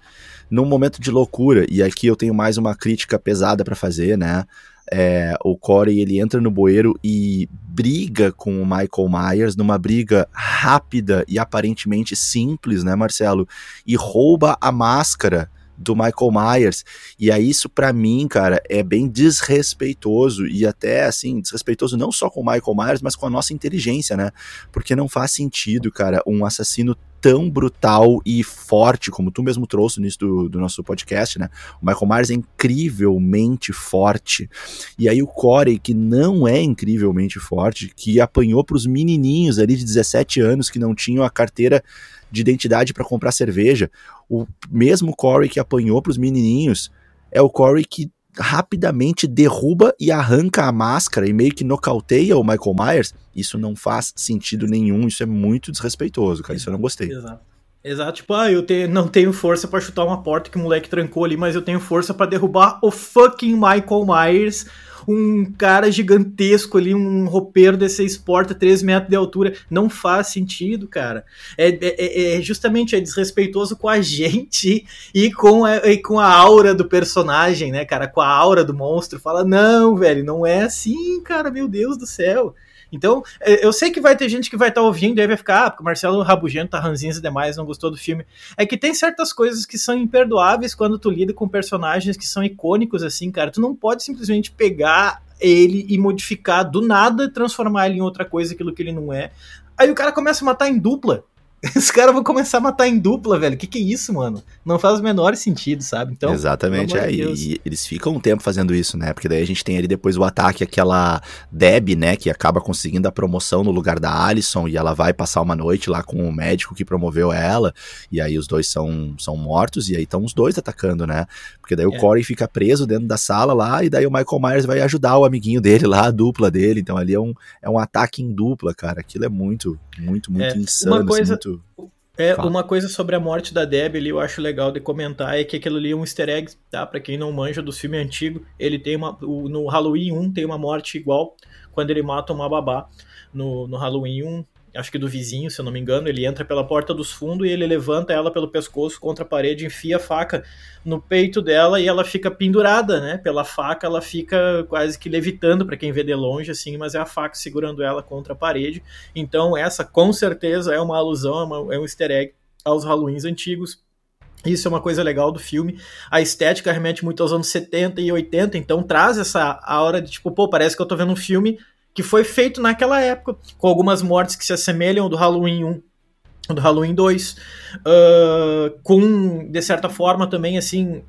Num momento de loucura, e aqui eu tenho mais uma crítica pesada para fazer, né? É, o Corey ele entra no bueiro e briga com o Michael Myers numa briga rápida e aparentemente simples, né, Marcelo? E rouba a máscara do Michael Myers. E aí isso para mim, cara, é bem desrespeitoso e até assim, desrespeitoso não só com o Michael Myers, mas com a nossa inteligência, né? Porque não faz sentido, cara, um assassino tão brutal e forte, como tu mesmo trouxe no início do, do, nosso podcast, né? O Michael Myers é incrivelmente forte. E aí o Corey, que não é incrivelmente forte, que apanhou pros menininhos ali de 17 anos que não tinham a carteira de identidade para comprar cerveja. O mesmo Corey que apanhou para os menininhos é o Corey que rapidamente derruba e arranca a máscara e meio que nocauteia o Michael Myers. Isso não faz sentido nenhum, isso é muito desrespeitoso, cara. Isso eu não gostei. Exato. Exato, tipo, ah, eu te, não tenho força para chutar uma porta que o moleque trancou ali, mas eu tenho força para derrubar o fucking Michael Myers um cara gigantesco ali, um roupeiro de seis portas, 3 metros de altura. Não faz sentido, cara. É, é, é, é justamente é desrespeitoso com a gente e com e com a aura do personagem, né, cara? Com a aura do monstro. Fala, não, velho, não é assim, cara, meu Deus do céu. Então, é, eu sei que vai ter gente que vai estar tá ouvindo e aí vai ficar, ah, porque o Marcelo Rabugento tá ranzinza demais, não gostou do filme. É que tem certas coisas que são imperdoáveis quando tu lida com personagens que são icônicos, assim, cara. Tu não pode simplesmente pegar ele e modificar do nada, transformar ele em outra coisa, aquilo que ele não é. Aí o cara começa a matar em dupla. [LAUGHS] Os caras vão começar a matar em dupla, velho. Que que é isso, mano? Não faz o menor sentido, sabe? Então, Exatamente, é. De e, eles ficam um tempo fazendo isso, né? Porque daí a gente tem ali depois o ataque, aquela Deb, né? Que acaba conseguindo a promoção no lugar da Alison e ela vai passar uma noite lá com o médico que promoveu ela. E aí os dois são, são mortos e aí estão os dois atacando, né? Porque daí o é. Corey fica preso dentro da sala lá e daí o Michael Myers vai ajudar o amiguinho dele lá, a dupla dele. Então ali é um, é um ataque em dupla, cara. Aquilo é muito, muito, muito é. insano. Uma coisa... Muito. É, Fala. uma coisa sobre a morte da Deb ali, eu acho legal de comentar, é que aquilo ali é um easter egg, tá? Pra quem não manja do filme antigo, ele tem uma. O, no Halloween 1 tem uma morte igual quando ele mata uma babá. No, no Halloween 1, acho que do vizinho, se eu não me engano, ele entra pela porta dos fundos e ele levanta ela pelo pescoço contra a parede, enfia a faca no peito dela e ela fica pendurada, né? Pela faca, ela fica quase que levitando para quem vê de longe, assim, mas é a faca segurando ela contra a parede. Então, essa com certeza é uma alusão, é, é um easter egg aos Halloweens antigos. Isso é uma coisa legal do filme. A estética remete muito aos anos 70 e 80, então traz essa aura de tipo, pô, parece que eu tô vendo um filme que foi feito naquela época, com algumas mortes que se assemelham do Halloween 1, do Halloween 2, uh, com, de certa forma, também, assim,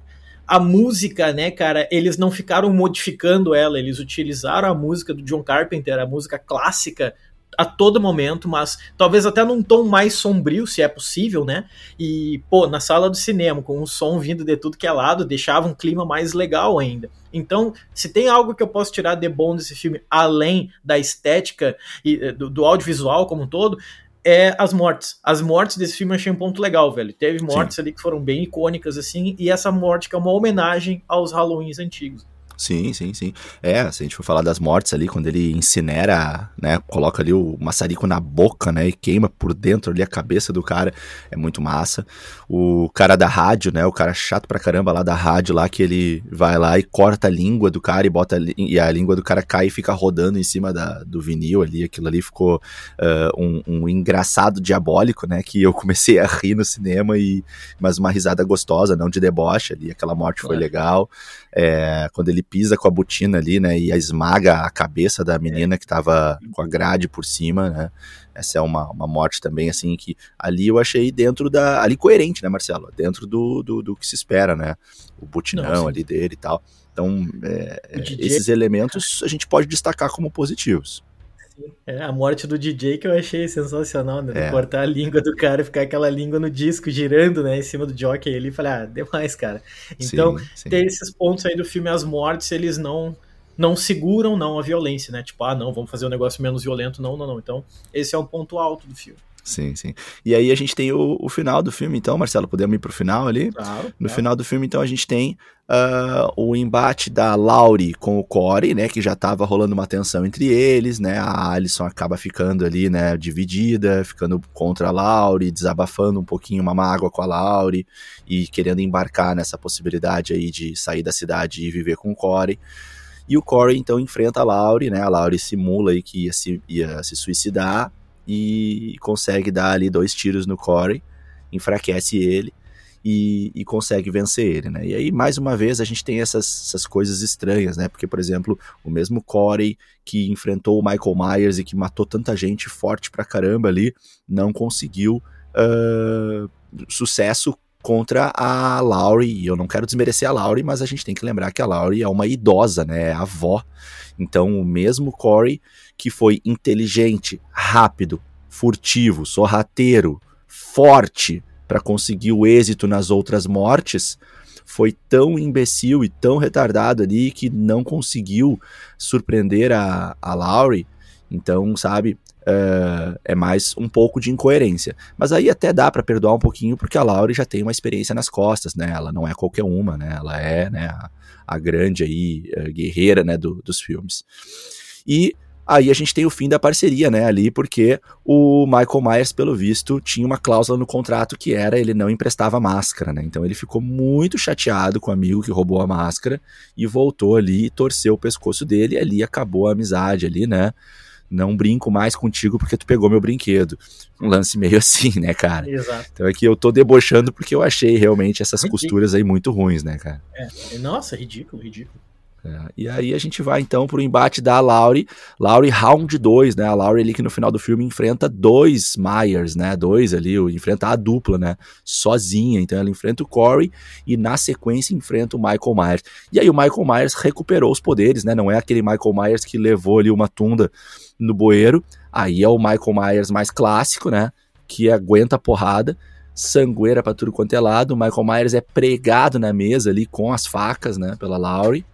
a música, né, cara, eles não ficaram modificando ela, eles utilizaram a música do John Carpenter, a música clássica a todo momento, mas talvez até num tom mais sombrio, se é possível, né? E, pô, na sala do cinema, com o som vindo de tudo que é lado, deixava um clima mais legal ainda. Então, se tem algo que eu posso tirar de bom desse filme, além da estética e eh, do, do audiovisual como um todo, é as mortes. As mortes desse filme eu achei um ponto legal, velho. Teve mortes Sim. ali que foram bem icônicas, assim, e essa morte que é uma homenagem aos Halloweens antigos. Sim, sim, sim. É, se a gente for falar das mortes ali, quando ele incinera, né, coloca ali o maçarico na boca, né, e queima por dentro ali a cabeça do cara, é muito massa. O cara da rádio, né, o cara chato pra caramba lá da rádio lá, que ele vai lá e corta a língua do cara e bota, e a língua do cara cai e fica rodando em cima da, do vinil ali, aquilo ali ficou uh, um, um engraçado diabólico, né, que eu comecei a rir no cinema e, mas uma risada gostosa, não de deboche ali, aquela morte foi é. legal. É, quando ele pisa com a botina ali, né, e esmaga a cabeça da menina que tava com a grade por cima, né, essa é uma, uma morte também, assim, que ali eu achei dentro da, ali coerente, né, Marcelo, dentro do, do, do que se espera, né, o botinão Não, ali dele e tal, então, é, esses elementos a gente pode destacar como positivos. É, a morte do DJ que eu achei sensacional, né? É. Cortar a língua do cara e ficar aquela língua no disco girando, né? Em cima do jockey ali. Falei, ah, demais, cara. Então, sim, sim. tem esses pontos aí do filme As Mortes, eles não não seguram não a violência, né? Tipo, ah, não, vamos fazer um negócio menos violento. Não, não, não. Então, esse é um ponto alto do filme. Sim, sim. E aí a gente tem o, o final do filme, então, Marcelo, podemos ir pro final ali? Claro. No final do filme, então, a gente tem uh, o embate da Laurie com o Corey, né, que já tava rolando uma tensão entre eles, né, a Alison acaba ficando ali, né, dividida, ficando contra a Laurie, desabafando um pouquinho uma mágoa com a Laurie e querendo embarcar nessa possibilidade aí de sair da cidade e viver com o Corey. E o Corey, então, enfrenta a Laurie, né, a Laurie simula aí que ia se, ia se suicidar, e consegue dar ali dois tiros no Corey, enfraquece ele e, e, consegue vencer ele, né? E aí, mais uma vez, a gente tem essas, essas coisas estranhas, né? Porque, por exemplo, o mesmo Corey que enfrentou o Michael Myers e que matou tanta gente forte pra caramba ali, não conseguiu uh, sucesso contra a Laurie. Eu não quero desmerecer a Laurie, mas a gente tem que lembrar que a Laurie é uma idosa, né? É avó. Então, o mesmo Corey que foi inteligente, rápido, furtivo, sorrateiro, forte para conseguir o êxito nas outras mortes, foi tão imbecil e tão retardado ali que não conseguiu surpreender a, a Laurie. Então, sabe, uh, é mais um pouco de incoerência. Mas aí até dá para perdoar um pouquinho, porque a Laurie já tem uma experiência nas costas, né? Ela não é qualquer uma, né? Ela é né, a, a grande aí, uh, guerreira né, do, dos filmes. E Aí a gente tem o fim da parceria, né, ali, porque o Michael Myers, pelo visto, tinha uma cláusula no contrato que era ele não emprestava máscara, né? Então ele ficou muito chateado com o amigo que roubou a máscara e voltou ali e torceu o pescoço dele e ali acabou a amizade ali, né? Não brinco mais contigo porque tu pegou meu brinquedo. Um lance meio [LAUGHS] assim, né, cara? Exato. Então aqui eu tô debochando porque eu achei realmente essas ridículo. costuras aí muito ruins, né, cara? É. Nossa, ridículo, ridículo. É, e aí a gente vai então pro embate da Laurie, Laurie Round 2, né? A Laurie ali que no final do filme enfrenta dois Myers, né? Dois ali, enfrenta a dupla, né? Sozinha. Então ela enfrenta o Corey e na sequência enfrenta o Michael Myers. E aí o Michael Myers recuperou os poderes, né? Não é aquele Michael Myers que levou ali uma tunda no bueiro. Aí é o Michael Myers mais clássico, né? Que aguenta a porrada sangueira para tudo quanto é lado. O Michael Myers é pregado na mesa ali com as facas, né, pela Laurie.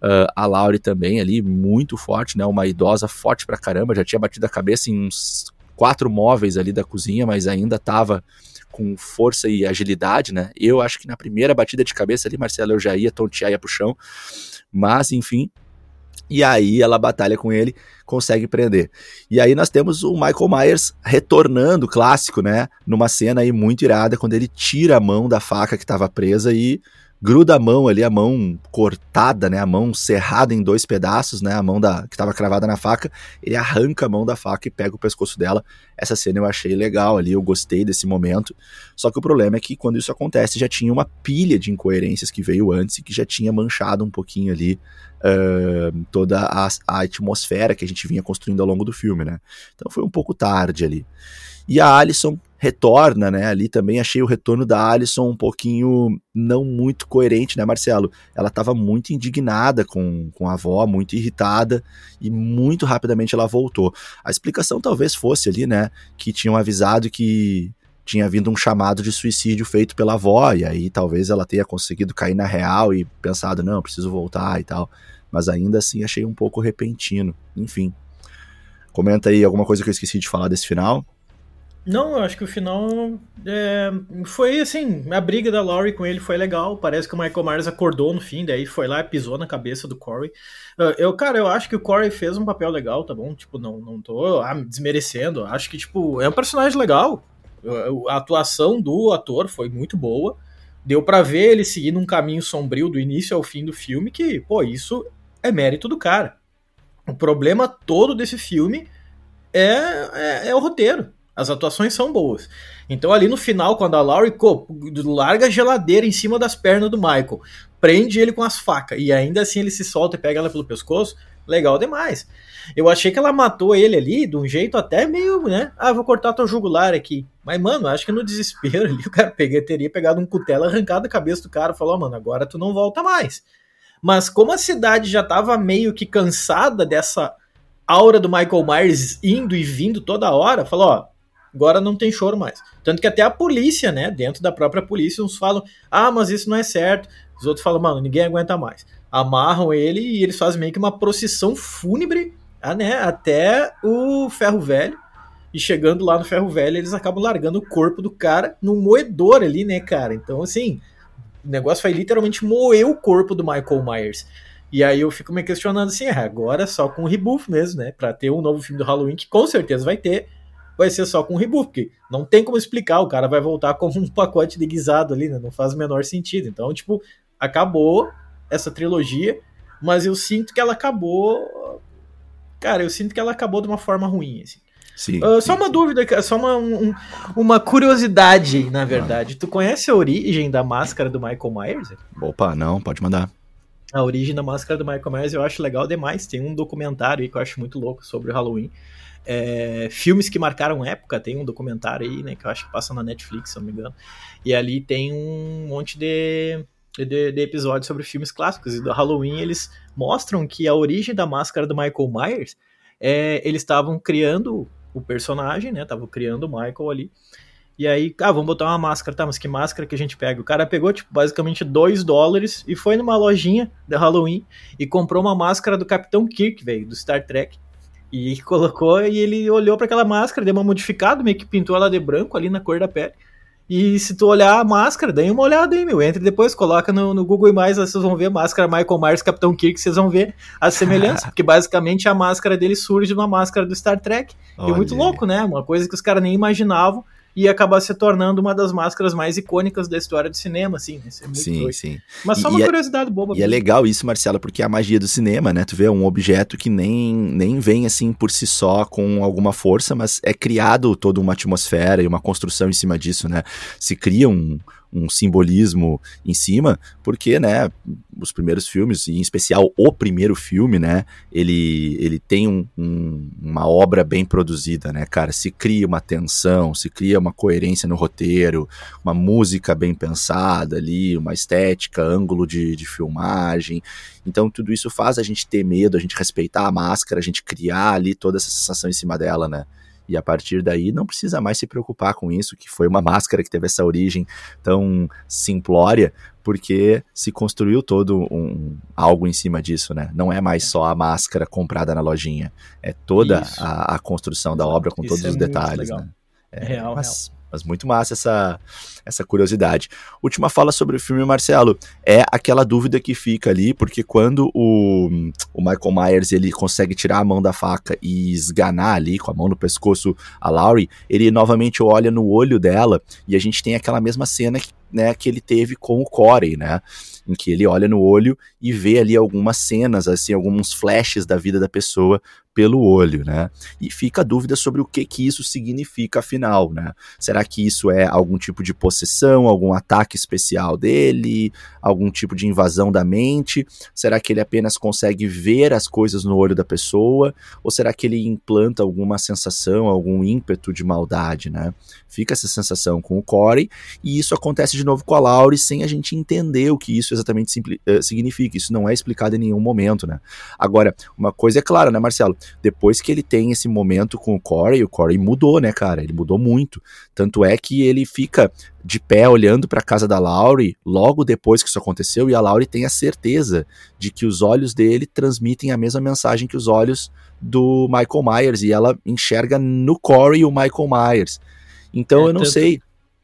Uh, a Laurie também ali, muito forte, né? Uma idosa forte pra caramba, já tinha batido a cabeça em uns quatro móveis ali da cozinha, mas ainda estava com força e agilidade, né? Eu acho que na primeira batida de cabeça ali, Marcelo, eu já ia tontear ia pro chão. Mas, enfim, e aí ela batalha com ele, consegue prender. E aí nós temos o Michael Myers retornando, clássico, né? Numa cena aí muito irada, quando ele tira a mão da faca que estava presa e gruda a mão ali, a mão cortada, né, a mão serrada em dois pedaços, né, a mão da que estava cravada na faca, ele arranca a mão da faca e pega o pescoço dela. Essa cena eu achei legal ali, eu gostei desse momento. Só que o problema é que quando isso acontece já tinha uma pilha de incoerências que veio antes e que já tinha manchado um pouquinho ali uh, toda a, a atmosfera que a gente vinha construindo ao longo do filme, né. Então foi um pouco tarde ali. E a Alison retorna, né? Ali também achei o retorno da Alison um pouquinho não muito coerente, né, Marcelo? Ela estava muito indignada com, com a avó, muito irritada e muito rapidamente ela voltou. A explicação talvez fosse ali, né, que tinham avisado que tinha havido um chamado de suicídio feito pela avó, e aí talvez ela tenha conseguido cair na real e pensado, não, preciso voltar e tal. Mas ainda assim achei um pouco repentino. Enfim. Comenta aí alguma coisa que eu esqueci de falar desse final. Não, eu acho que o final é, foi assim, a briga da Laurie com ele foi legal. Parece que o Michael Myers acordou no fim, daí foi lá e pisou na cabeça do Corey. Ah, eu, cara, eu acho que o Corey fez um papel legal, tá bom? Tipo, não, não tô ah, desmerecendo. Acho que, tipo, é um personagem legal. A atuação do ator foi muito boa. Deu para ver ele seguindo um caminho sombrio do início ao fim do filme, que, pô, isso é mérito do cara. O problema todo desse filme é, é, é o roteiro as atuações são boas. Então, ali no final, quando a Laurie co, larga a geladeira em cima das pernas do Michael, prende ele com as facas e ainda assim ele se solta e pega ela pelo pescoço, legal demais. Eu achei que ela matou ele ali de um jeito até meio, né? Ah, vou cortar teu jugular aqui. Mas, mano, acho que no desespero ali [LAUGHS] o cara peguei, teria pegado um cutelo, arrancado a cabeça do cara e falou: oh, mano, agora tu não volta mais. Mas como a cidade já tava meio que cansada dessa aura do Michael Myers indo e vindo toda hora, falou, ó, agora não tem choro mais. Tanto que até a polícia, né, dentro da própria polícia, uns falam, ah, mas isso não é certo. Os outros falam, mano, ninguém aguenta mais. Amarram ele e eles fazem meio que uma procissão fúnebre, ah, né, até o ferro velho. E chegando lá no ferro velho, eles acabam largando o corpo do cara no moedor ali, né, cara? Então, assim, o negócio foi literalmente moer o corpo do Michael Myers. E aí eu fico me questionando assim, é, agora só com o rebuff mesmo, né? Pra ter um novo filme do Halloween, que com certeza vai ter, vai ser só com o rebuff, porque não tem como explicar, o cara vai voltar como um pacote de guisado ali, né? Não faz o menor sentido. Então, tipo, acabou essa trilogia, mas eu sinto que ela acabou. Cara, eu sinto que ela acabou de uma forma ruim, assim. Sim, uh, sim, só uma sim. dúvida, só uma, um, uma curiosidade, na verdade. Tu conhece a origem da máscara do Michael Myers? Opa, não, pode mandar. A origem da máscara do Michael Myers eu acho legal demais. Tem um documentário aí que eu acho muito louco sobre o Halloween. É, filmes que marcaram época, tem um documentário aí, né, que eu acho que passa na Netflix, se eu não me engano. E ali tem um monte de, de, de episódios sobre filmes clássicos. E do Halloween eles mostram que a origem da máscara do Michael Myers é, eles estavam criando o personagem, né? Estavam criando o Michael ali. E aí, ah, vamos botar uma máscara, tá? Mas que máscara que a gente pega? O cara pegou, tipo, basicamente 2 dólares e foi numa lojinha de Halloween e comprou uma máscara do Capitão Kirk, velho, do Star Trek. E [LAUGHS] colocou e ele olhou para aquela máscara, deu uma modificada, meio que pintou ela de branco ali na cor da pele. E se tu olhar a máscara, dê uma olhada aí, meu. Entre depois, coloca no, no Google Imagens, vocês vão ver a máscara Michael Myers, Capitão Kirk, vocês vão ver a semelhança. [LAUGHS] porque basicamente a máscara dele surge de uma máscara do Star Trek. Olha E muito aí. louco, né? Uma coisa que os caras nem imaginavam e acabar se tornando uma das máscaras mais icônicas da história do cinema, assim. Isso é Sim, doido. sim. Mas só E- uma é- curiosidade boba. E é legal isso, Marcelo, porque é a magia do cinema, né? Tu vê um objeto que nem, nem vem assim por si só com alguma força, mas é criado toda uma atmosfera e uma construção em cima disso, né? Se cria um, um simbolismo em cima, porque, né, os primeiros filmes, e em especial o primeiro filme, né, ele, ele tem um- um- uma obra bem produzida, né, cara? Se cria uma tensão, se cria uma coerência no roteiro, uma música bem pensada ali, uma estética, ângulo de, de filmagem. Então, tudo isso faz a gente ter medo, a gente respeitar a máscara, a gente criar ali toda essa sensação em cima dela, né? E a partir daí não precisa mais se preocupar com isso, que foi uma máscara que teve essa origem tão simplória, porque se construiu todo um algo em cima disso, né? Não é mais só a máscara comprada na lojinha, é toda a, a construção da obra com Isso todos é os detalhes, legal. né? É real, mas, mas muito massa essa, essa curiosidade. Última fala sobre o filme, Marcelo, é aquela dúvida que fica ali, porque quando o, o Michael Myers ele consegue tirar a mão da faca e esganar ali com a mão no pescoço a Laurie, ele novamente olha no olho dela e a gente tem aquela mesma cena que, né, que ele teve com o Corey, né? Em que ele olha no olho e vê ali algumas cenas, assim, alguns flashes da vida da pessoa pelo olho, né? E fica a dúvida sobre o que que isso significa afinal, né? Será que isso é algum tipo de possessão, algum ataque especial dele, algum tipo de invasão da mente? Será que ele apenas consegue ver as coisas no olho da pessoa? Ou será que ele implanta alguma sensação, algum ímpeto de maldade, né? Fica essa sensação com o Corey, e isso acontece de novo com a Laurie sem a gente entender o que isso exatamente eh, significa. Isso não é explicado em nenhum momento, né? Agora, uma coisa é clara, né, Marcelo? Depois que ele tem esse momento com o Corey, o Corey mudou, né, cara? Ele mudou muito. Tanto é que ele fica de pé olhando para a casa da Laurie logo depois que isso aconteceu e a Laurie tem a certeza de que os olhos dele transmitem a mesma mensagem que os olhos do Michael Myers e ela enxerga no Corey o Michael Myers. Então É, eu não tanto- sei.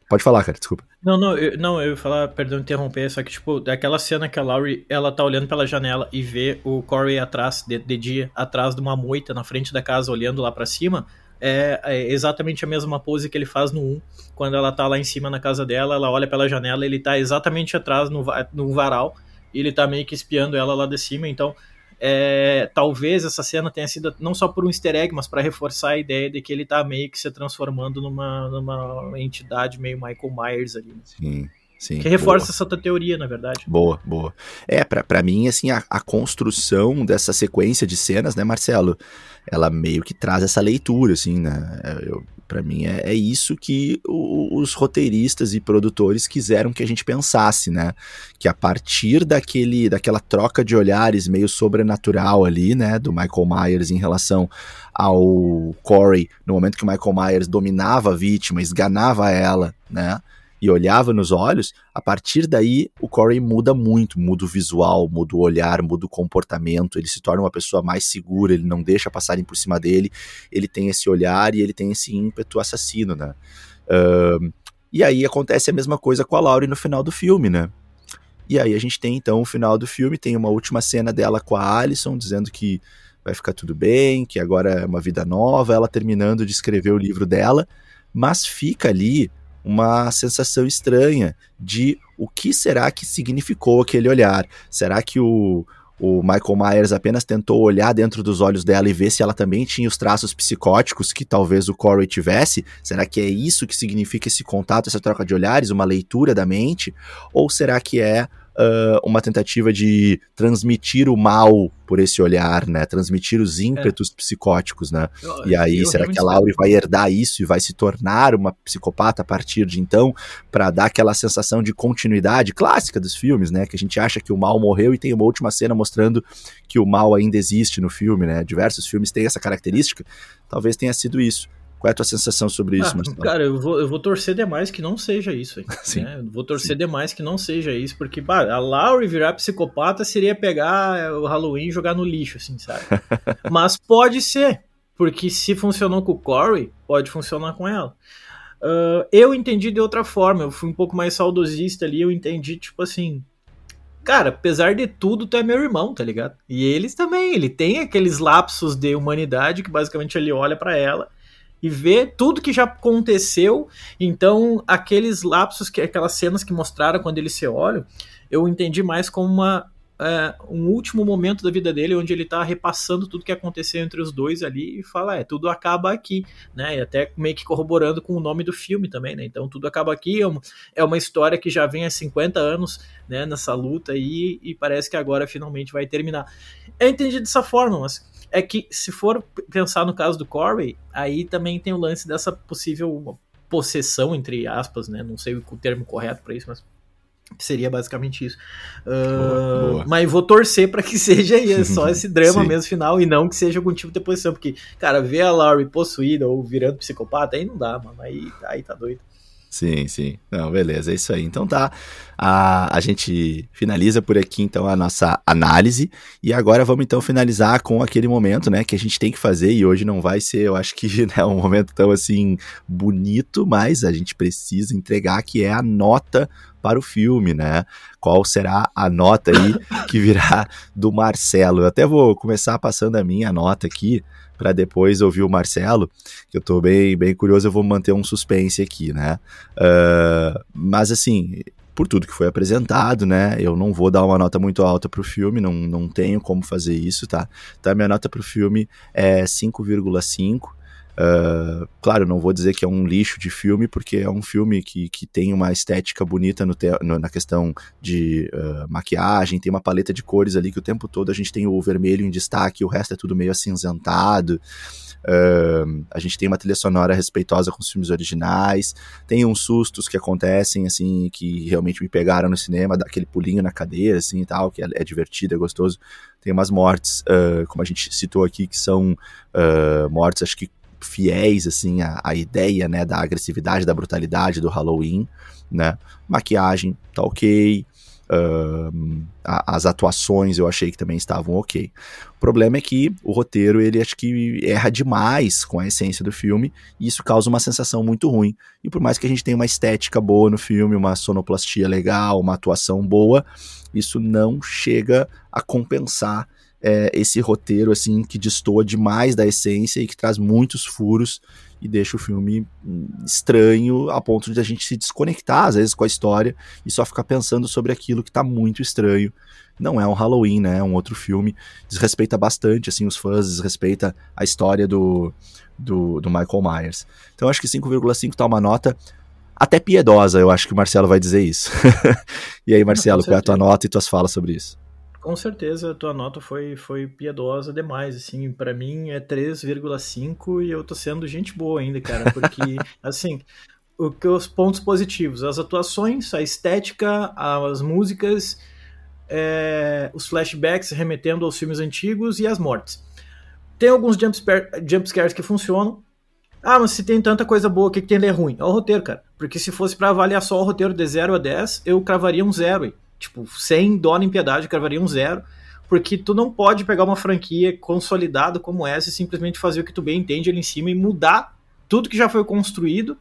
Pode falar, cara, desculpa. Não, não, eu, não, eu ia falar, perdão interromper, só que, tipo, daquela cena que a Laurie, ela tá olhando pela janela e vê o Corey atrás, de, de dia, atrás de uma moita na frente da casa, olhando lá pra cima, é, é exatamente a mesma pose que ele faz no 1, quando ela tá lá em cima na casa dela, ela olha pela janela, ele tá exatamente atrás no, no varal, e ele tá meio que espiando ela lá de cima, então... é, talvez essa cena tenha sido não só por um easter egg, mas para reforçar a ideia de que ele tá meio que se transformando numa, numa entidade meio Michael Myers ali. né? Sim. Sim. Que reforça boa. essa tua teoria, na verdade. Boa, boa. É, pra, pra mim, assim, a, a construção dessa sequência de cenas, né, Marcelo? Ela meio que traz essa leitura, assim, né? Eu, para mim é, é, isso que o, os roteiristas e produtores quiseram que a gente pensasse, né? Que a partir daquele, daquela troca de olhares meio sobrenatural ali, né? Do Michael Myers em relação ao Corey, no momento que o Michael Myers dominava a vítima, esganava ela, né? E olhava nos olhos, a partir daí o Corey muda muito, muda o visual, muda o olhar, muda o comportamento, ele se torna uma pessoa mais segura, ele não deixa passarem por cima dele, ele tem esse olhar e ele tem esse ímpeto assassino, né? Uh, e aí acontece a mesma coisa com a Laurie no final do filme, né? E aí a gente tem então o final do filme, tem uma última cena dela com a Alison, dizendo que vai ficar tudo bem, que agora é uma vida nova, ela terminando de escrever o livro dela, mas fica ali uma sensação estranha de o que será que significou aquele olhar. Será que o, o Michael Myers apenas tentou olhar dentro dos olhos dela e ver se ela também tinha os traços psicóticos que talvez o Corey tivesse? Será que é isso que significa esse contato, essa troca de olhares, uma leitura da mente? Ou será que é uh, uma tentativa de transmitir o mal por esse olhar, né? Transmitir os ímpetos é. psicóticos, né? Eu, e aí, será que a Laurie vai herdar isso e vai se tornar uma psicopata a partir de então, para dar aquela sensação de continuidade clássica dos filmes, né? Que a gente acha que o mal morreu e tem uma última cena mostrando que o mal ainda existe no filme, né? Diversos filmes têm essa característica. Talvez tenha sido isso. Qual é a tua sensação sobre isso, ah, Marcelo? Cara, eu vou, eu vou torcer demais que não seja isso. Hein, [LAUGHS] sim, né? Vou torcer sim. demais que não seja isso, porque bah, a Laurie virar psicopata seria pegar o Halloween e jogar no lixo, assim, sabe? [LAUGHS] Mas pode ser, porque se funcionou com o Corey, pode funcionar com ela. Uh, eu entendi de outra forma, eu fui um pouco mais saudosista ali, eu entendi, tipo assim, cara, apesar de tudo, tu é meu irmão, tá ligado? E eles também, ele tem aqueles lapsos de humanidade que basicamente ele olha para ela e ver tudo que já aconteceu. Então, aqueles lapsos, que aquelas cenas que mostraram quando eles se olham, eu entendi mais como uma, é, um último momento da vida dele, onde ele tá repassando tudo que aconteceu entre os dois ali e fala, é, tudo acaba aqui, né? E até meio que corroborando com o nome do filme também, né? Então, tudo acaba aqui, é uma, é uma história que já vem há 50 anos, né, nessa luta aí, e parece que agora finalmente vai terminar. Eu entendi dessa forma, mas é que se for pensar no caso do Corey, aí também tem o lance dessa possível possessão, entre aspas, né? Não sei o termo correto para isso, mas seria basicamente isso. Uh, boa, Mas vou torcer para que [LAUGHS] seja só esse drama mesmo final e não que seja algum tipo de possessão, porque, cara, ver a Laurie possuída ou virando psicopata, aí não dá, mano. Aí, aí tá doido. Sim, sim. Não, beleza, é isso aí. Então tá. A, a gente finaliza por aqui então a nossa análise. E agora vamos então finalizar com aquele momento, né, que a gente tem que fazer. E hoje não vai ser, eu acho que, [LAUGHS] né, um momento tão assim bonito, mas a gente precisa entregar que é a nota para o filme, né? Qual será a nota aí que virá do Marcelo? Eu até vou começar passando a minha nota aqui para depois ouvir o Marcelo, que eu tô bem, bem curioso, eu vou manter um suspense aqui, né? Uh, mas assim, por tudo que foi apresentado, né? Eu não vou dar uma nota muito alta pro filme, não, não tenho como fazer isso, tá? Então, minha nota pro filme é 5,5. Uh, claro, não vou dizer que é um lixo de filme, porque é um filme que, que tem uma estética bonita no, te, no na questão de uh, maquiagem, tem uma paleta de cores ali que o tempo todo a gente tem o vermelho em destaque, o resto é tudo meio acinzentado. Uh, a gente tem uma trilha sonora respeitosa com os filmes originais, tem uns sustos que acontecem, assim, que realmente me pegaram no cinema, daquele pulinho na cadeira, assim, e tal, que é, é divertido, é gostoso. Tem umas mortes, como a gente citou aqui, que são mortes, acho que fiéis assim à, à, ideia né da agressividade da brutalidade do Halloween né. Maquiagem tá ok. Uh, as atuações eu achei que também estavam ok. O problema é que o roteiro ele acho que erra demais com a essência do filme e isso causa uma sensação muito ruim. E por mais que a gente tenha uma estética boa no filme uma sonoplastia legal uma atuação boa isso não chega a compensar é, esse roteiro assim que destoa demais da essência e que traz muitos furos e deixa o filme hum, estranho a ponto de a gente se desconectar às vezes com a história e só ficar pensando sobre aquilo que está muito estranho. Não é um Halloween, né? É um outro filme. Desrespeita bastante assim os fãs, desrespeita a história do, do, do Michael Myers. Então acho que 5,5 tá uma nota até piedosa, eu acho que o Marcelo vai dizer isso. [LAUGHS] e aí, Marcelo, qual é a tua nota e tuas falas sobre isso? Com certeza a tua nota foi, foi piedosa demais, assim, para mim é 3,5 e eu tô sendo gente boa ainda, cara, porque, [LAUGHS] assim, o que os pontos positivos, as atuações, a estética, as músicas, é, os flashbacks remetendo aos filmes antigos e as mortes. Tem alguns jumpscares que funcionam, ah, mas se tem tanta coisa boa, o que, que tem de ruim? É o roteiro, cara. Porque se fosse para avaliar só o roteiro de 0 a 10, eu cravaria um zero aí. Tipo, sem dó nem piedade, eu cravaria um zero. Porque tu não pode pegar uma franquia consolidada como essa e simplesmente fazer o que tu bem entende ali em cima e mudar tudo que já foi construído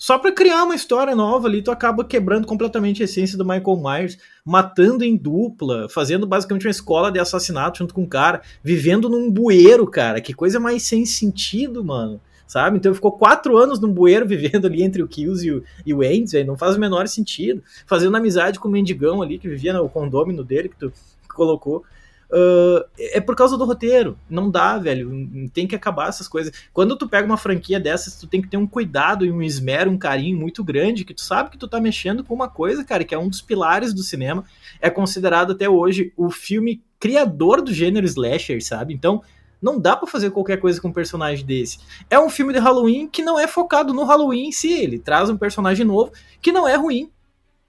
só para criar uma história nova ali, tu acaba quebrando completamente a essência do Michael Myers, matando em dupla, fazendo basicamente uma escola de assassinato junto com o cara, vivendo num bueiro, cara. Que coisa mais sem sentido, mano sabe? Então ficou quatro anos num bueiro [LAUGHS] vivendo ali entre o Kills e o, e o Ends, velho, não faz o menor sentido. Fazendo amizade com o mendigão ali que vivia no condômino dele que tu colocou. Uh, é por causa do roteiro. Não dá, velho. Tem que acabar essas coisas. Quando tu pega uma franquia dessas, tu tem que ter um cuidado e um esmero, um carinho muito grande, que tu sabe que tu tá mexendo com uma coisa, cara, que é um dos pilares do cinema. É considerado até hoje o filme criador do gênero slasher, sabe? Então, não dá para fazer qualquer coisa com um personagem desse. É um filme de Halloween que não é focado no Halloween em si. Ele traz um personagem novo que não é ruim,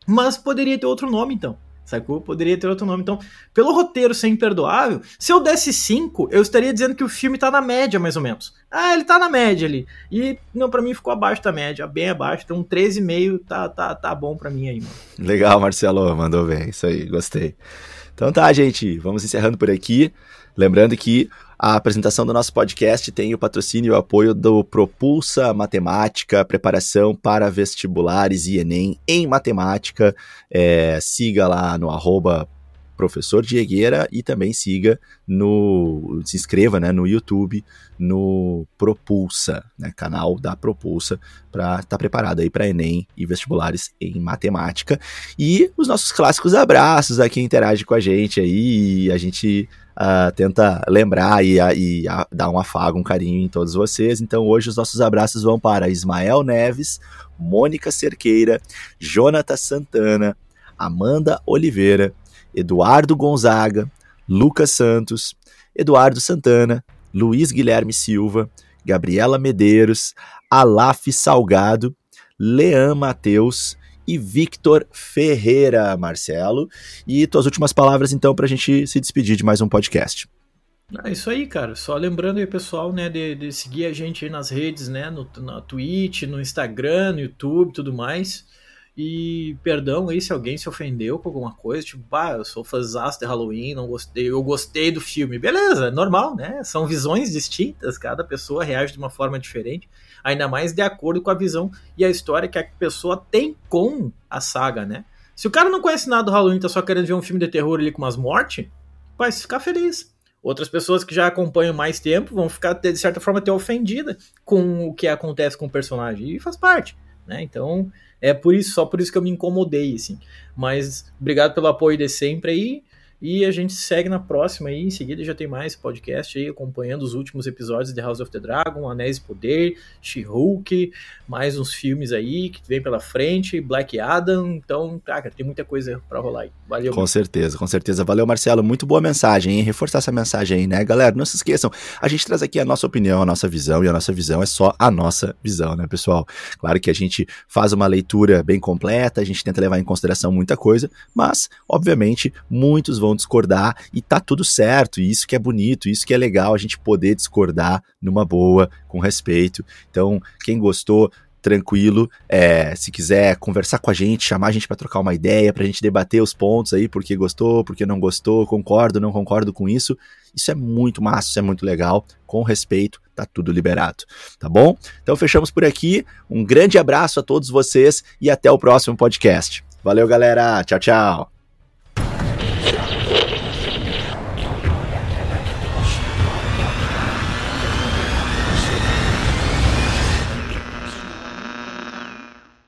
mas poderia ter outro nome então. Sacou? Poderia ter outro nome. Então, pelo roteiro ser imperdoável, se eu desse 5, eu estaria dizendo que o filme tá na média, mais ou menos. Ah, ele tá na média ali. E, não, para mim ficou abaixo da média, bem abaixo. Então, 13,5 tá, tá, tá bom para mim aí, mano. Legal, Marcelo, mandou bem. Isso aí, gostei. Então tá, gente, vamos encerrando por aqui. Lembrando que a apresentação do nosso podcast tem o patrocínio e o apoio do Propulsa Matemática, preparação para vestibulares e Enem em matemática. É, siga lá no arroba professor Diegueira e também siga no se inscreva né, no YouTube no Propulsa, né, canal da Propulsa para estar tá preparado aí para Enem e vestibulares em matemática e os nossos clássicos abraços a quem interage com a gente aí a gente uh, tenta lembrar e, e dar um afago, um carinho em todos vocês. Então hoje os nossos abraços vão para Ismael Neves, Mônica Cerqueira, Jonathan Santana, Amanda Oliveira, Eduardo Gonzaga, Lucas Santos, Eduardo Santana, Luiz Guilherme Silva, Gabriela Medeiros, Alaf Salgado, Leão Mateus, e Victor Ferreira, Marcelo. E tuas últimas palavras, então, para a gente se despedir de mais um podcast. É isso aí, cara. Só lembrando aí, pessoal, né, de, de seguir a gente aí nas redes, né, no, na Twitch, no Instagram, no YouTube, tudo mais. E perdão aí se alguém se ofendeu com alguma coisa, tipo, pá, eu sou fãzaço de Halloween, não gostei, eu gostei do filme. Beleza, é normal, né? São visões distintas, cada pessoa reage de uma forma diferente ainda mais de acordo com a visão e a história que a pessoa tem com a saga, né? Se o cara não conhece nada do Halloween, tá só querendo ver um filme de terror ali com umas mortes, vai ficar feliz. Outras pessoas que já acompanham mais tempo vão ficar, de certa forma, até ofendida com o que acontece com o personagem. E faz parte, né? Então, é por isso, só por isso que eu me incomodei, assim. Mas obrigado pelo apoio de sempre aí. E a gente segue na próxima aí, em seguida já tem mais podcast aí acompanhando os últimos episódios de House of the Dragon, Anéis de Poder, She-Hulk, mais uns filmes aí que vem pela frente, Black Adam, então, cara, tem muita coisa para rolar aí. Valeu. Com certeza, com certeza. Valeu, Marcelo. Muito boa mensagem, hein? Reforçar essa mensagem aí, né, galera? Não se esqueçam, a gente traz aqui a nossa opinião, a nossa visão, e a nossa visão é só a nossa visão, né, pessoal? Claro que a gente faz uma leitura bem completa, a gente tenta levar em consideração muita coisa, mas, obviamente, muitos vão vão discordar e tá tudo certo, e isso que é bonito, isso que é legal, a gente poder discordar numa boa, com respeito. Então, quem gostou, tranquilo. É, se quiser conversar com a gente, chamar a gente para trocar uma ideia, para a gente debater os pontos aí, porque gostou, porque não gostou, concordo, não concordo com isso. Isso é muito massa, isso é muito legal. Com respeito, tá tudo liberado, tá bom? Então fechamos por aqui. Um grande abraço a todos vocês e até o próximo podcast. Valeu, galera. Tchau, tchau.